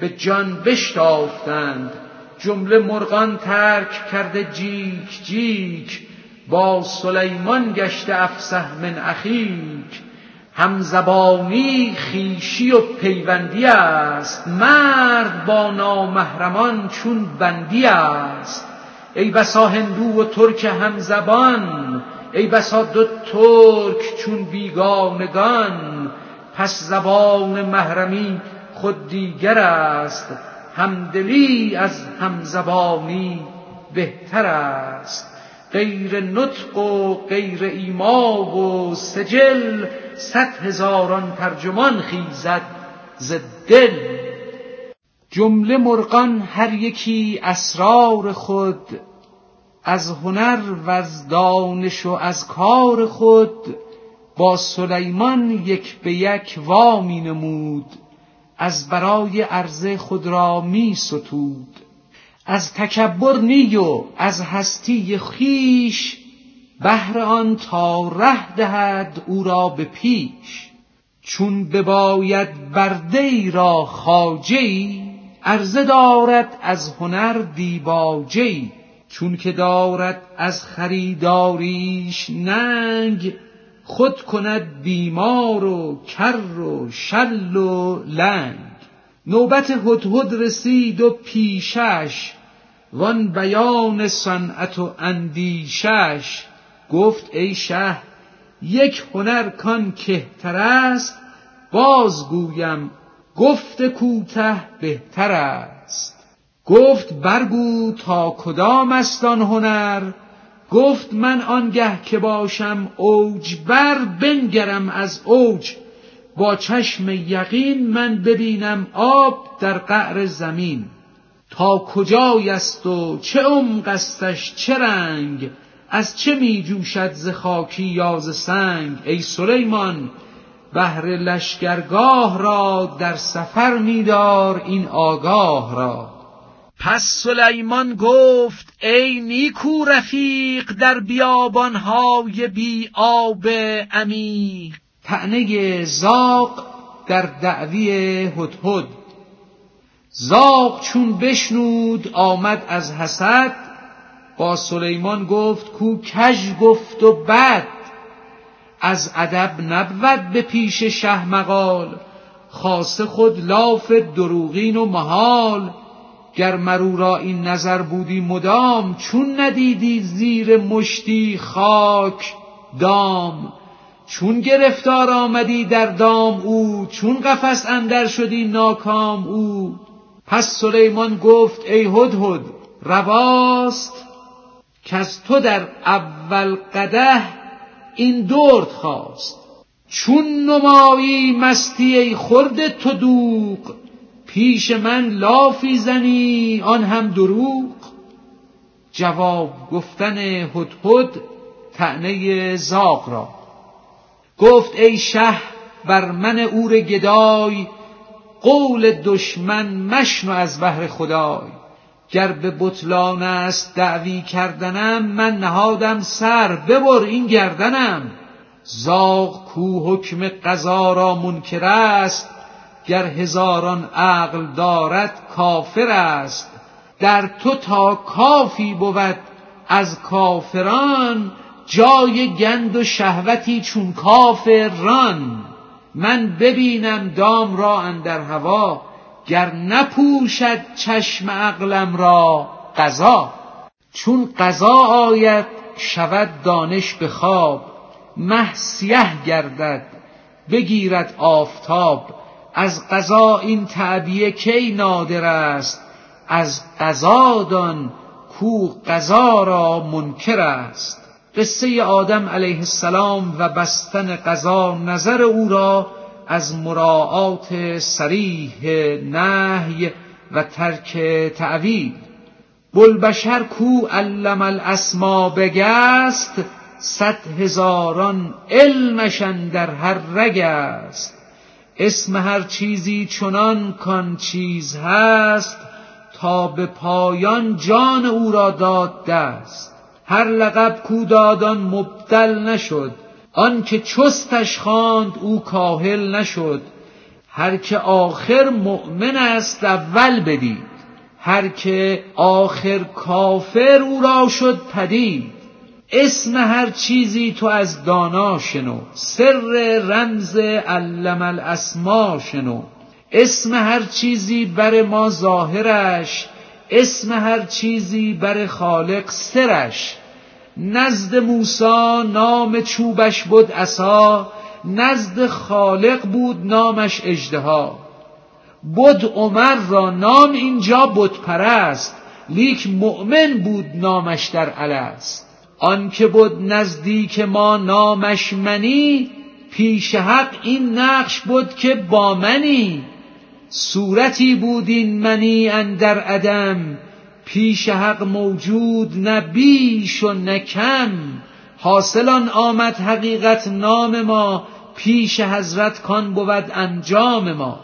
به جان بشتافتند. جمله مرغان ترک کرده جیک جیک با سلیمان گشته افسه من اخیک. همزبانی خیشی و پیوندی است. مرد با نامهرمان چون بندی است. ای بسا هندو و ترک همزبان ای بسا دو ترک چون بیگانگان. پس زبان محرمی خود دیگر است. همدلی از همزبانی بهتر است. غیر نطق و غیر ایما و سجل صد هزاران ترجمان خیزد ز دل. جمله مرغان هر یکی اسرار خود از هنر و از دانش و از کار خود با سلیمان یک به یک وامی نمود از برای عرضه خود را می ستود. از تکبر نی و از هستی خیش بهر آن تا ره دهد او را به پیش. چون بباید برده را خاجه عرضه دارد از هنر دیباجه چون که دارد از خریداریش ننگ خود کند بیمار و کر و شل و لنگ. نوبت هدهد رسید و پیشش وان بیان صنعت و اندیشش. گفت ای شه یک هنر کان کهتر است بازگویم گفت کوته بهتر است. گفت برگو تا کدام است آن هنر؟ گفت من آنگه که باشم اوج بر بنگرم از اوج. با چشم یقین من ببینم آب در قعر زمین. تا کجای است و چه عمق استش چه رنگ؟ از چه می جوشد ز خاکی یا ز سنگ؟ ای سلیمان بهر لشکرگاه را در سفر میدار این آگاه را.
پس سلیمان گفت ای نیکو رفیق در بیابانهای بی آب عمیق
تعنه زاق در دعوی هدهد زاق چون بشنود آمد از حسد با سلیمان گفت کو کژ گفت و بد. از ادب نبود به پیش شه مقال خاصه خود لاف دروغین و محال. گر مرو را این نظر بودی مدام چون ندیدی زیر مشتی خاک دام. چون گرفتار آمدی در دام او چون قفس اندر شدی ناکام او. پس سلیمان گفت ای هدهد رواست که از تو در اول قده این درد خواست. چون نمایی مستی ای خورده تو دوغ پیش من لافی زنی آن هم دروغ. جواب گفتن هدهد تعنی زاغ را. گفت ای شه بر من اور گدای قول دشمن مشنو از بهر خدای. گر به بطلان است دعوی کردنم من نهادم سر ببر این گردنم. زاغ کو حکم قضا را منکر است گر هزاران عقل دارد کافر است. در تو تا کافی بود از کافران جای گند و شهوتی چون کافران من ببینم دام را اندر هوا گر نپوشد چشم عقلم را قضا. چون قضا آید شود دانش به خواب. مه سیه گردد بگیرد آفتاب. از قضا این تعبیه کی نادر است؟ از قضا دان کو قضا را منکر است. قصه آدم علیه السلام و بستن قضا نظر او را از مراعات سریح نهی و ترک تعویل بلبشر کو علم الاسما بگست صد هزاران علمشن در هر رگ است. اسم هر چیزی چنان کان چیز هست تا به پایان جان او را داد دست. هر لقب کو دادان مبدل نشد آن که چستش خواند او کاهل نشد. هر که آخر مؤمن است اول بدید. هر که آخر کافر او را شد پدید. اسم هر چیزی تو از دانا شنو. سر رمز علم الاسما شنو. اسم هر چیزی بر ما ظاهرش اسم هر چیزی بر خالق سرش. نزد موسا نام چوبش بود عصا نزد خالق بود نامش اجدها بود عمر را نام اینجا بود پرست لیک مؤمن بود نامش در الست. آن که بود نزدیک ما نامش منی پیش حق این نقش بود که با منی. صورتی بود این منی اندر عدم پیش حق موجود نه بیش و نه کم. حاصلان آمد حقیقت نام ما پیش حضرت کان بود انجام ما.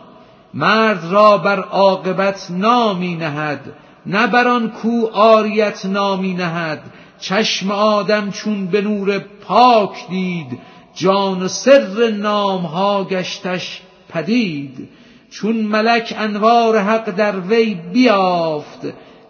مرد را بر عاقبت نامی نهد نه بر آن کو آریت نامی نهد. چشم آدم چون به نور پاک دید جان و سر نامها گشتش پدید. چون ملک انوار حق در وی بیافت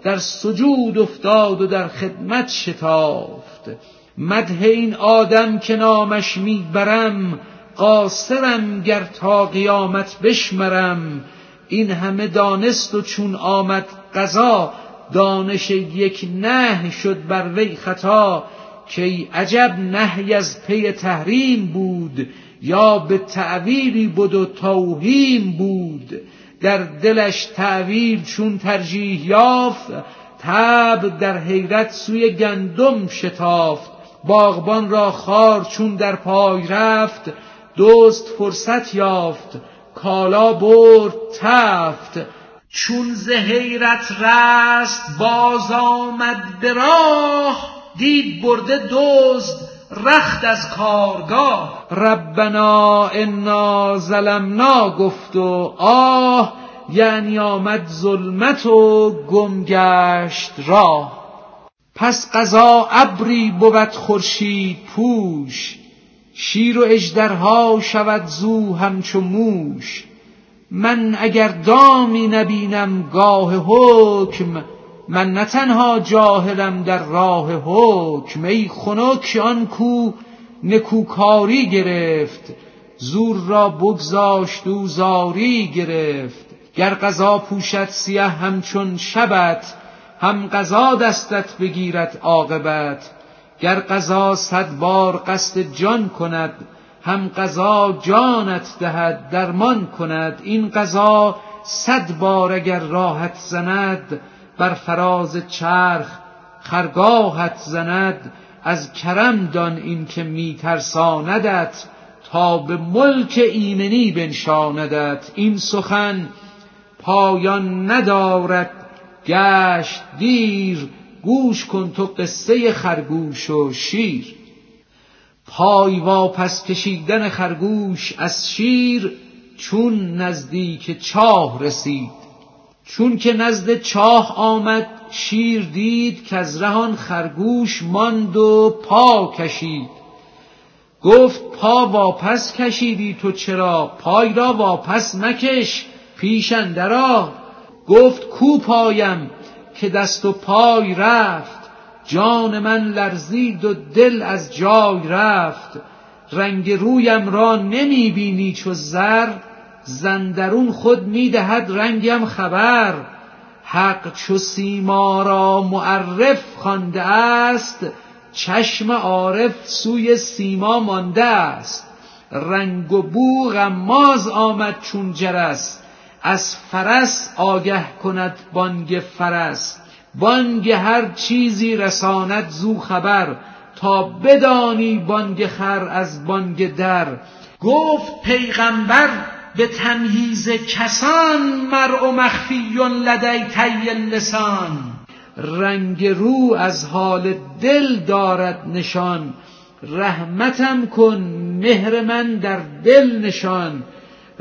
در سجود افتاد و در خدمت شتافت. مده این آدم که نامش می‌برم قاصرم گر تا قیامت بشمرم. این همه دانست و چون آمد قضا دانش یک نه شد بر وی خطا. که عجب نهی از پی تحریم بود یا به تعویلی بود و توهیم بود. در دلش تعویل چون ترجیح یافت تب در حیرت سوی گندم شتافت. باغبان را خار چون در پای رفت دوست فرصت یافت. کالا برد تفت. چون ز حیرت رست باز آمد به راه. دید برده دزد رخت از کارگاه. ربنا انا ظلمنا گفت و آه یعنی آمد ظلمت و گم گشت راه. پس قضا ابری بود خورشید پوش شیر و اژدرها شود زو همچو موش. من اگر دامی نبینم گاه حکم من نه تنها جاهلم در راه حکم ای خنک آن کو نکوکاری گرفت زور را بگذاشت و زاری گرفت. گر قضا پوشد سیه همچون شبت هم قضا دستت بگیرد عاقبت. گر قضا صد بار قصد جان کند هم قضا جانت دهد درمان کند. این قضا صد بار اگر راحت زند بر فراز چرخ خرگاهت زند از کرم دان این که می ترساندت تا به ملک ایمنی بنشاندت. این سخن پایان ندارد. گشت دیر گوش کن تو قصه خرگوش و شیر. پای واپس کشیدن خرگوش از شیر چون نزدیک چاه رسید. چون که نزد چاه آمد شیر دید که از رهان خرگوش ماند و پا کشید. گفت پا واپس کشیدی تو چرا؟ پای را واپس مکش پیش اندرا. گفت کو پایم؟ که دست و پای رفت. جان من لرزید و دل از جای رفت. رنگ رویم را نمی بینی چو زر. زندرون خود می دهد رنگم خبر. حق چو سیما را معرف خوانده است چشم عارف سوی سیما مانده است. رنگ و بو غماز آمد چون جرس از فرس آگه کند بانگ فرس. بانگ هر چیزی رساند زو خبر تا بدانی بانگ خر از بانگ در. گفت پیغمبر به تمهیز کسان مرء مخفی لدی تی لسان رنگ رو از حال دل دارد نشان. رحمتم کن مهر من در دل نشان.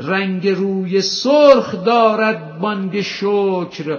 رنگ روی سرخ دارد بانگ شکر.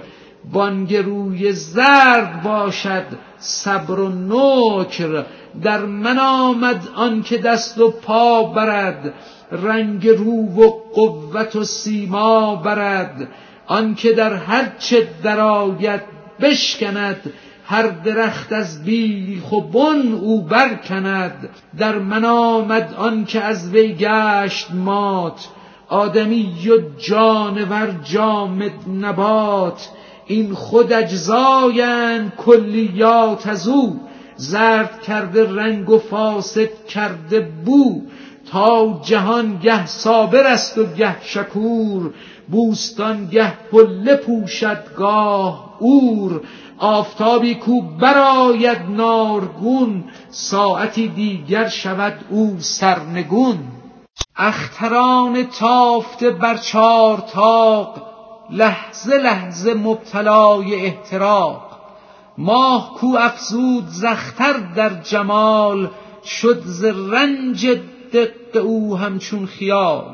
بانگ روی زرد باشد صبر و نکر. در من آمد آن که دست و پا برد. رنگ رو و قوت و سیما برد. آنکه در هر چه درآید بشکند هر درخت از بیخ و بن او برکند. در من آمد آنکه از وی گشت مات. آدمی و جانور جامد نبات. این خود اجزایند کلیات از او. زرد کرده رنگ و فاسد کرده بو. تا جهان گه صابر است و گه شکور بوستان گه پله پوشد گاه اور آفتابی کو براید نارگون ساعتی دیگر شود او سرنگون. اختران تافته بر چار تاق لحظه لحظه مبتلای احتراق. ماه کو افزود زختر در جمال شد ز رنج دق او همچون خیال.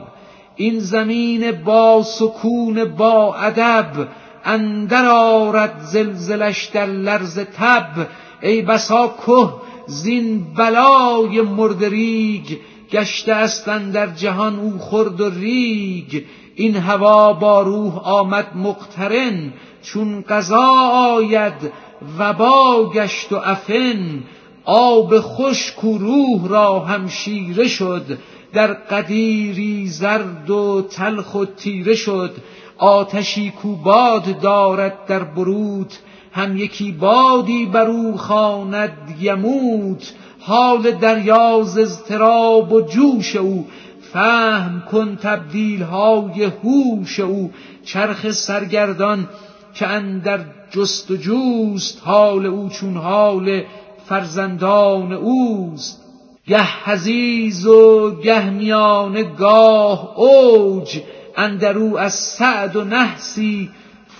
این زمین با سکون با ادب اندر آرد زلزلش در لرز تب. ای بسا که زین بلای مردریگ گشته است در جهان او خرد و ریگ. این هوا با روح آمد مقترن چون قضا آید وبا گشت و افن. آب خشک و روح را هم شیره شد. در قدیری زرد و تلخ و تیره شد. آتشی کو باد دارد در بروت. هم یکی بادی بر او خواند یموت. حال دریاز اضطراب و جوش او. فهم کن تبدیل های هوش او. چرخ سرگردان که اندر جست و جوست. حال او چون حال فرزندان اوست. گه حزیز و گه میانه گاه اوج اندرو از سعد و نحسی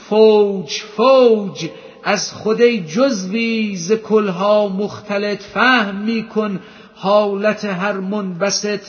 فوج فوج. از خودی جزوی ز کلها مختلط فهم می کن حالت هر منبسط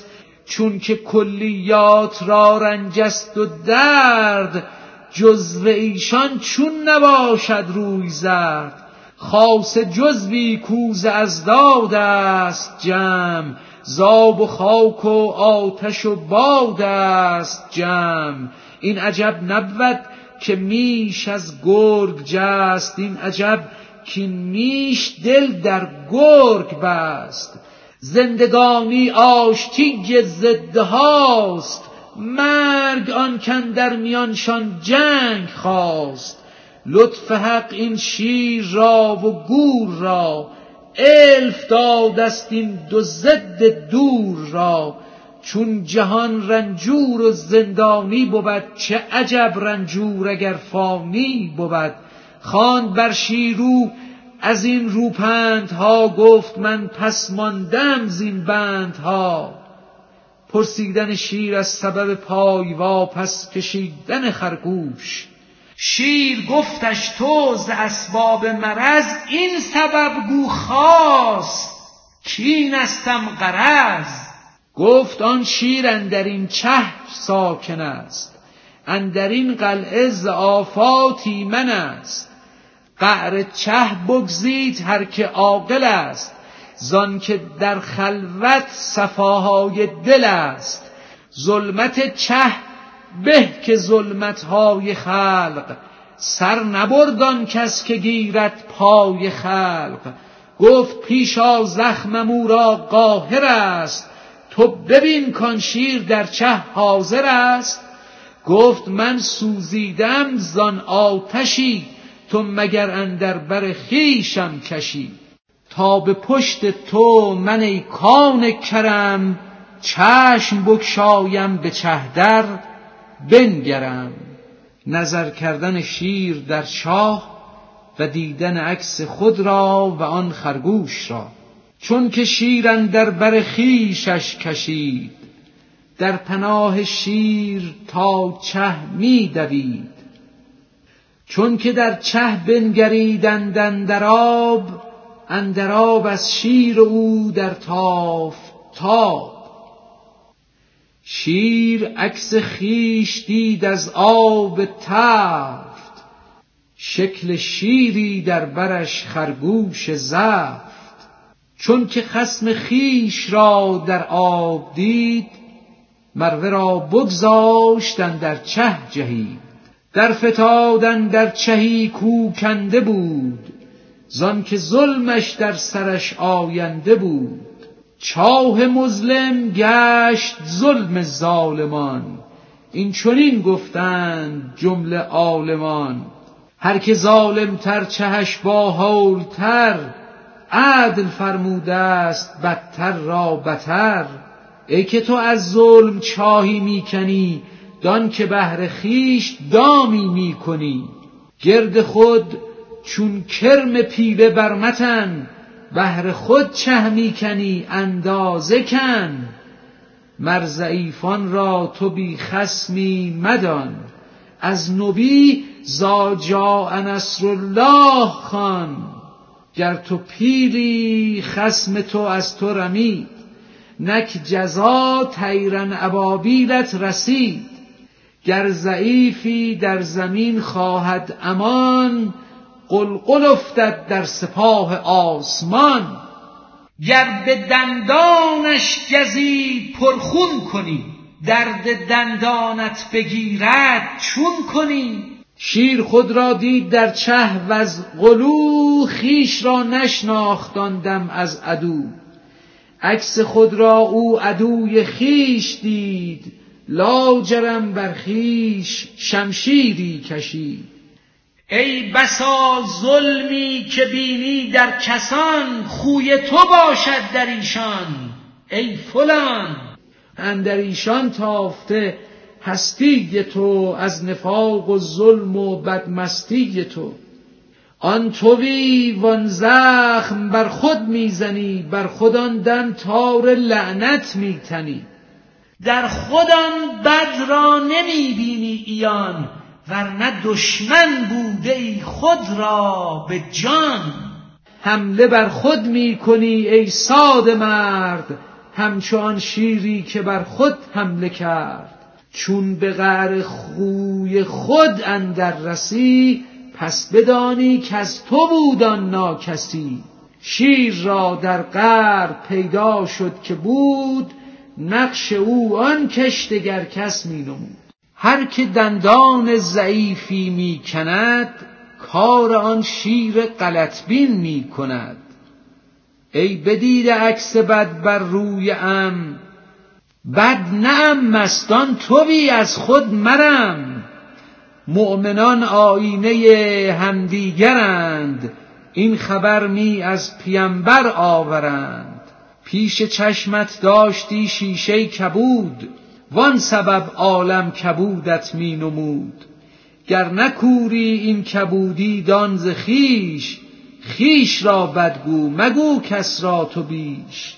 چون که کلیات را رنجست و درد جزو ایشان چون نباشد روی زرد. خاص جزوی کوز از داد است جمع. زاب و خاک و آتش و باد است جمع. این عجب نبود که میش از گرگ جست. این عجب که میش دل در گرگ بست. زندگانی آشتی ضد هاست. مرگ آن کن در میانشان جنگ خواست. لطف حق این شیر را و گور را الف دادست این دو ضد دور را. چون جهان رنجور و زندانی بود چه عجب رنجور اگر فانی بود. خواند بر شیرو از این روپندها گفت من پس ماندم زین بندها. پرسیدن شیر از سبب پای واپس کشیدن خرگوش.
شیر گفتش تو ز اسباب مرض این سبب گو خاص کینستم قرض
گفت آن شیر اندر این چه ساکن است اندر این قلعه ز آفاتی من است. قعر چه بگزید هر که عاقل است زان که در خلوت صفاهای دل است. ظلمت چه به که ظلمتهای خلق سر نبردان کس که گیرد پای خلق. گفت پیشا زخمم او را قاهر است تو ببین کان شیر در چه حاضر است. گفت من سوزیدم زان آتشی تو مگر اندر بر خویشم کشی. تا به پشت تو من ای کان کرم چشم بگشایم به چهدر. بنگرم. نظر کردن شیر در شاه و دیدن عکس خود را و آن خرگوش را. چون که شیر در بر خیشش کشید در پناه شیر تا چه می دوید. چون که در چه بنگریدند اندر آب اندر آب از شیر او در تاف تاب شیر عکس خیش دید از آب تفت. شکل شیری در برش خرگوش زفت. چون که خسم خیش را در آب دید مروه را بگذاشتن در چه جهید. در فتادن در چهی کوکنده بود زان که ظلمش در سرش آینده بود. چاه مظلم گشت ظلم ظالمان. این چنین گفتند جمله عالمان. هر که ظالم تر چهش با هولتر عدل فرموده است بدتر را بتر. ای که تو از ظلم چاهی می‌کنی دان که بهر خیش دامی می‌کنی. گرد خود چون کرم پیله برمتن بهر خود چه می‌کنی؟ اندازه کن. مر ضعیفان را تو بی خسمی مدان. از نبی زا جاء نصر الله خان. گر تو پیلی خسم تو از تو رمید. نک جزا تیرن ابابیلت رسید. گر ضعیفی در زمین خواهد امان قلقل افتد در سپاه آسمان.
گر به دندانش گزی پرخون کنی درد دندانت بگیرد چون کنی.
شیر خود را دید در چه و از قلو خیش را نشناختاندم از عدو. عکس خود را او عدوی خیش دید لاجرم بر خیش شمشیری کشید.
ای بسا ظلمی که بینی در کسان خوی تو باشد در ایشان ای فلان.
اندر ایشان تافته هستی تو از نفاق و ظلم و بدمستی تو. آن توی وان زخم بر خود می‌زنی بر خودان دم تار لعنت میتنی.
در خودان بد را نمی‌بینی ایان ورنه دشمن بوده ای خود را به جان.
حمله بر خود می کنی ای ساده مرد همچون شیری که بر خود حمله کرد. چون به غر خوی خود اندر رسی پس بدانی که از تو بودان ناکسی. شیر را در غر پیدا شد که بود نقش او آن کشتگر کس می نمود. هر که دندان ضعیفی می کند کار آن شیر غلطبین می کند ای بدید عکس بد بر روی ام بد نعم مستان توی از خود مرم. مؤمنان آینه همدیگرند این خبر می از پیمبر آورند. پیش چشمت داشتی شیشه کبود وان سبب عالم کبودت می نمود. گر نکوری این کبودی دان ز خیش خیش را بدگو مگو کس را تو بیش.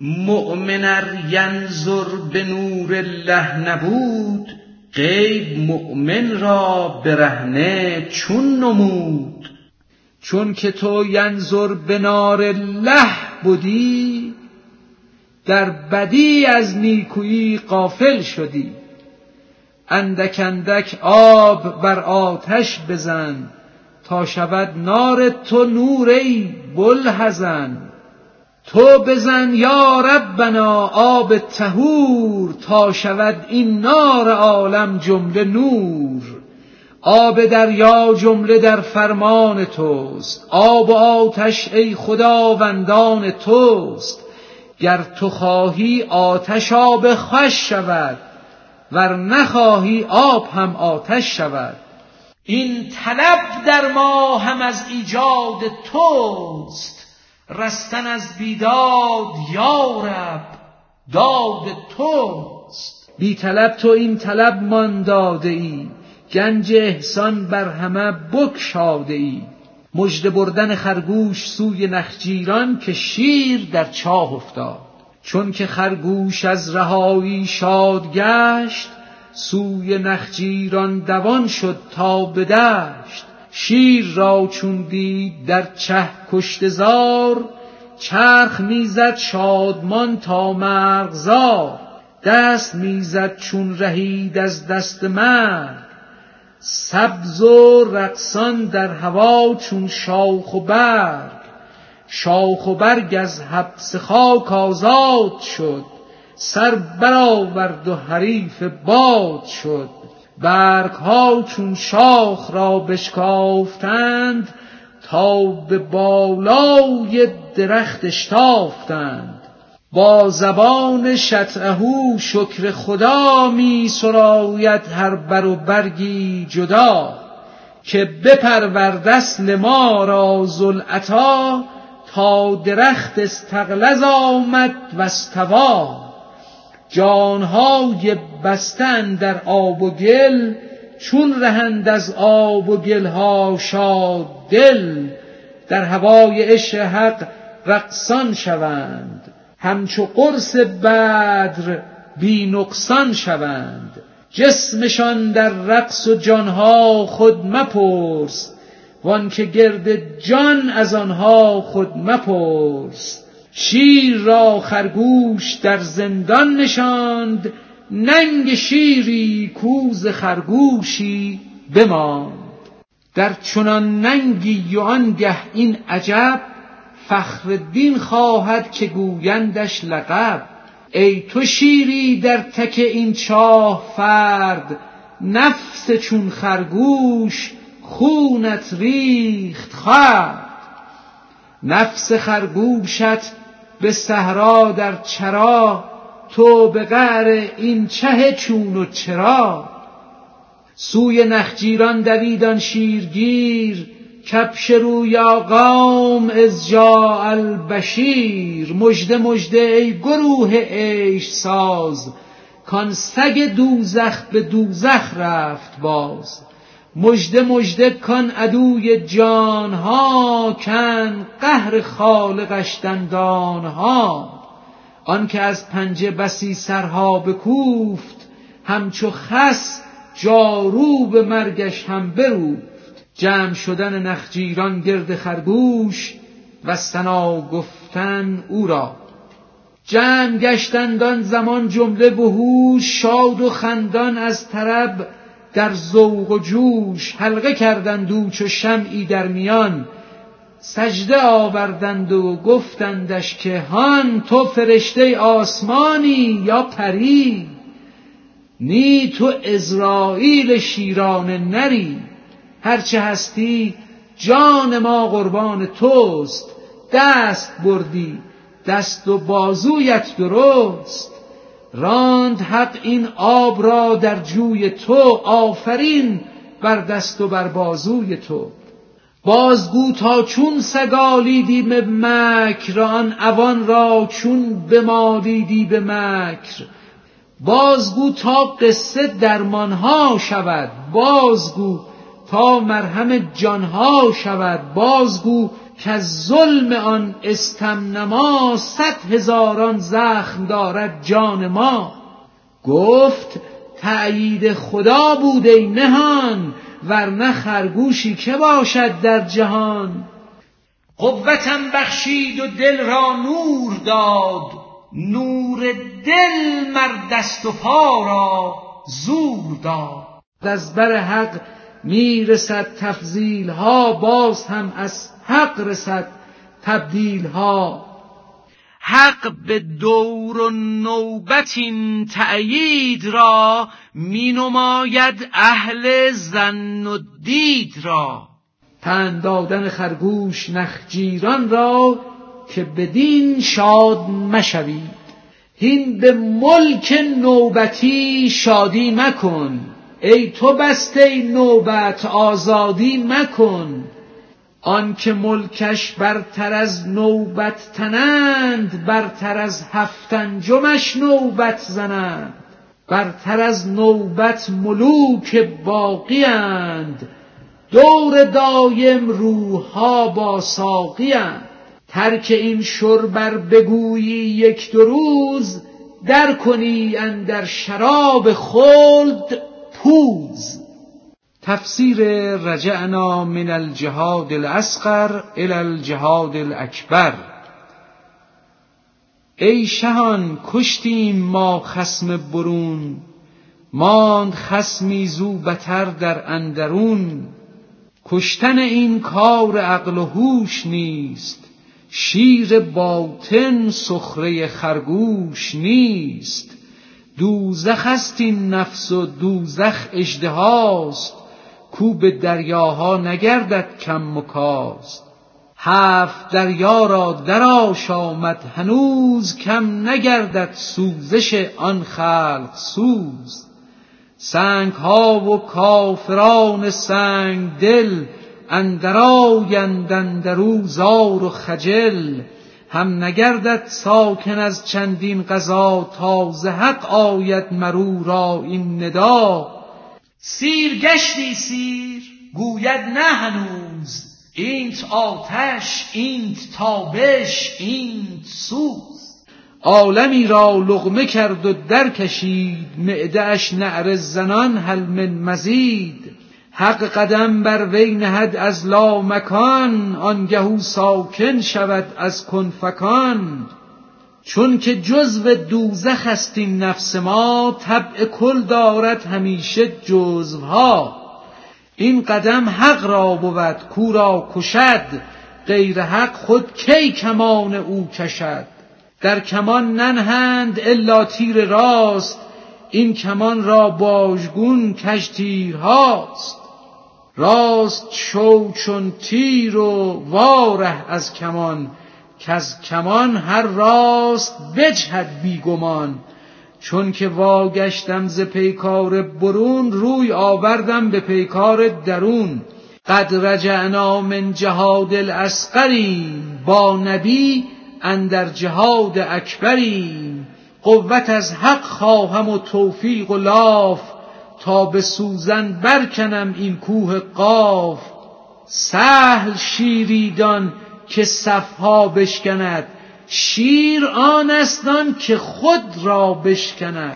مؤمن ار ینظر به نور الله نبود غیب مؤمن را برهنه چون نمود. چون که تو ینظر به نار الله بودی در بدی از نیکویی قافل شدی. اندک اندک آب بر آتش بزن تا شود نار تو نور ای بوالحزن تو بزن یا ربنا آب تهور تا شود این نار عالم جمله نور. آب دریا جمله در فرمان توست. آب و آتش ای خداوندان توست. گر تو خواهی آتش آب خوش شود ور نخواهی آب هم آتش شود. این طلب در ما هم از ایجاد توست رستن از بیداد یارب داد توست. بی طلب تو این طلب مان داده ای گنج احسان بر همه بکشاده ای. مژده بردن خرگوش سوی نخجیران که شیر در چاه افتاد. چون که خرگوش از رهایی شاد گشت سوی نخجیران دوان شد تا به دشت. شیر را چون دید در چه کشته زار چرخ می‌زد شادمان تا مرغزار دست می‌زد چون رهید از دست مرگ سبز و رقصان در هوا چون شاخ و برگ. شاخ و برگ از حبس خاک آزاد شد. سر برآورد و حریف باد شد. برگ ها چون شاخ را بشکافتند تا به بالای درخت اشتافتند با زبان شطعهو شکر خدا می سراید هر بر و برگی جدا که بپرورد اصل ما را ذوالعطا تا درخت استغلظ آمد و استوا جانهای بستن در آب و گل چون رهند از آب و گلها شاد دل در هوای عشق حق رقصان شوند. همچو قرص بدر بی نقصان شوند. جسمشان در رقص و جانها خود مپرس. وان که گرد جان از آنها خود مپرس. شیر را خرگوش در زندان نشاند. ننگ شیری کوز خرگوشی بماند. در چنان ننگی و آنگه این عجب فخر دین خواهد که گویندش لقب. ای تو شیری در تک این چاه فرد نفس چون خرگوش خونت ریخت خورد. نفس خرگوشت به صحرا در چرا تو به قعر این چه چون و چرا. سوی نخجیران دویدان شیرگیر کپش یا قوم از جا البشیر مژده مژده ای گروه عیش ساز کان سگ دوزخ به دوزخ رفت باز. مژده مژده کان عدوی جانها کن قهر خالقش دندانها آن که از پنجه بسی سرها بکوفت همچو خس جارو به مرگش هم بروفت جمع شدن نخجیران گرد خرگوش و سنا گفتن او را. جمع گشتندان زمان جمله وحوش شاد و خندان از طرب در ذوق و جوش حلقه کردند او چو شمعی در میان. سجده آوردند و گفتندش که هان تو فرشته آسمانی یا پری؟ نی تو ازرائیل شیران نری. هرچه هستی جان ما قربان توست دست بردی دست و بازویت درست. راند حق این آب را در جوی تو آفرین بر دست و بر بازوی تو. بازگو تا چون سگالیدی به مکر آن اوان را چون بمالیدی به مکر. بازگو تا قصه درمانها شود بازگو
تا مرهم جانها شود بازگو که از ظلم آن استمنما صد هزاران زخم دارد جان ما. گفت تأیید خدا بود ای نهان ورنه خرگوشی که باشد در جهان.
قوتم بخشید و دل را نور داد نور دل مر دست و پا را زور داد.
از بر حق می‌رسد تفضیل ها باز هم از حق رسد تبدیل ها
حق به دور و نوبت این تأیید را می نماید اهل زن و دید را.
پند دادن خرگوش نخجیران را که بدین شاد مشوید. هین به ملک نوبتی شادی مکن. ای تو بسته نوبت آزادی مکن. آنکه ملکش برتر از نوبت تنند برتر از هفتنجمش نوبت زنند. برتر از نوبت ملوک باقی اند دور دایم روحها با ساقی اند ترک این شربر بگویی یک دو روز در کنی اندر شراب خلد. پوز تفسیر رجعنا من الجهاد الاصغر الى الجهاد الاکبر ای شهان کشتیم ما خسم برون. ماند خسمی زو بتر در اندرون. کشتن این کار عقل و هوش نیست. شیر باطن سخره خرگوش نیست. دوزخ است این نفس و دوزخ اژدهاست. کو به دریاها نگردد کم مکاست هفت دریا را دراش آمد هنوز کم نگردد سوزش آن خلق سوز. سنگ ها و کافران سنگ دل اندرآیند اندرو زار و خجل. هم نگردد ساکن از چندین غذا تا ز حق آید مر او را این ندا.
سیر گشتی سیر گوید نه هنوز اینت آتش اینت تابش اینت سوز.
عالمی را لغمه کرد و درکشید معده اش نعره زنان هل من مزید. حق قدم بر وی نهد از لامکان آنگه او ساکن شود از کن فکان چون که جزو دوزخ است این نفس ما طبع کل دارد همیشه جزوها. این قدم حق را بود کو را کشد غیر حق خود کی کمان او کشد؟ در کمان ننهند الا تیر راست این کمان را باژگون کژ تیرهاست. راست شو چون تیر و واره از کمان کز کمان هر راست بجهد بیگمان. چون که واگشتم ز پیکار برون روی آوردم به پیکار درون. قد رجعنا من جهاد الاصغریم با نبی اندر جهاد اکبریم قوت از حق خواهم و توفیق و لاف تا به سوزن برکنم این کوه قاف سهل شیریدان که صفها بشکند شیر آن است که خود را بشکند.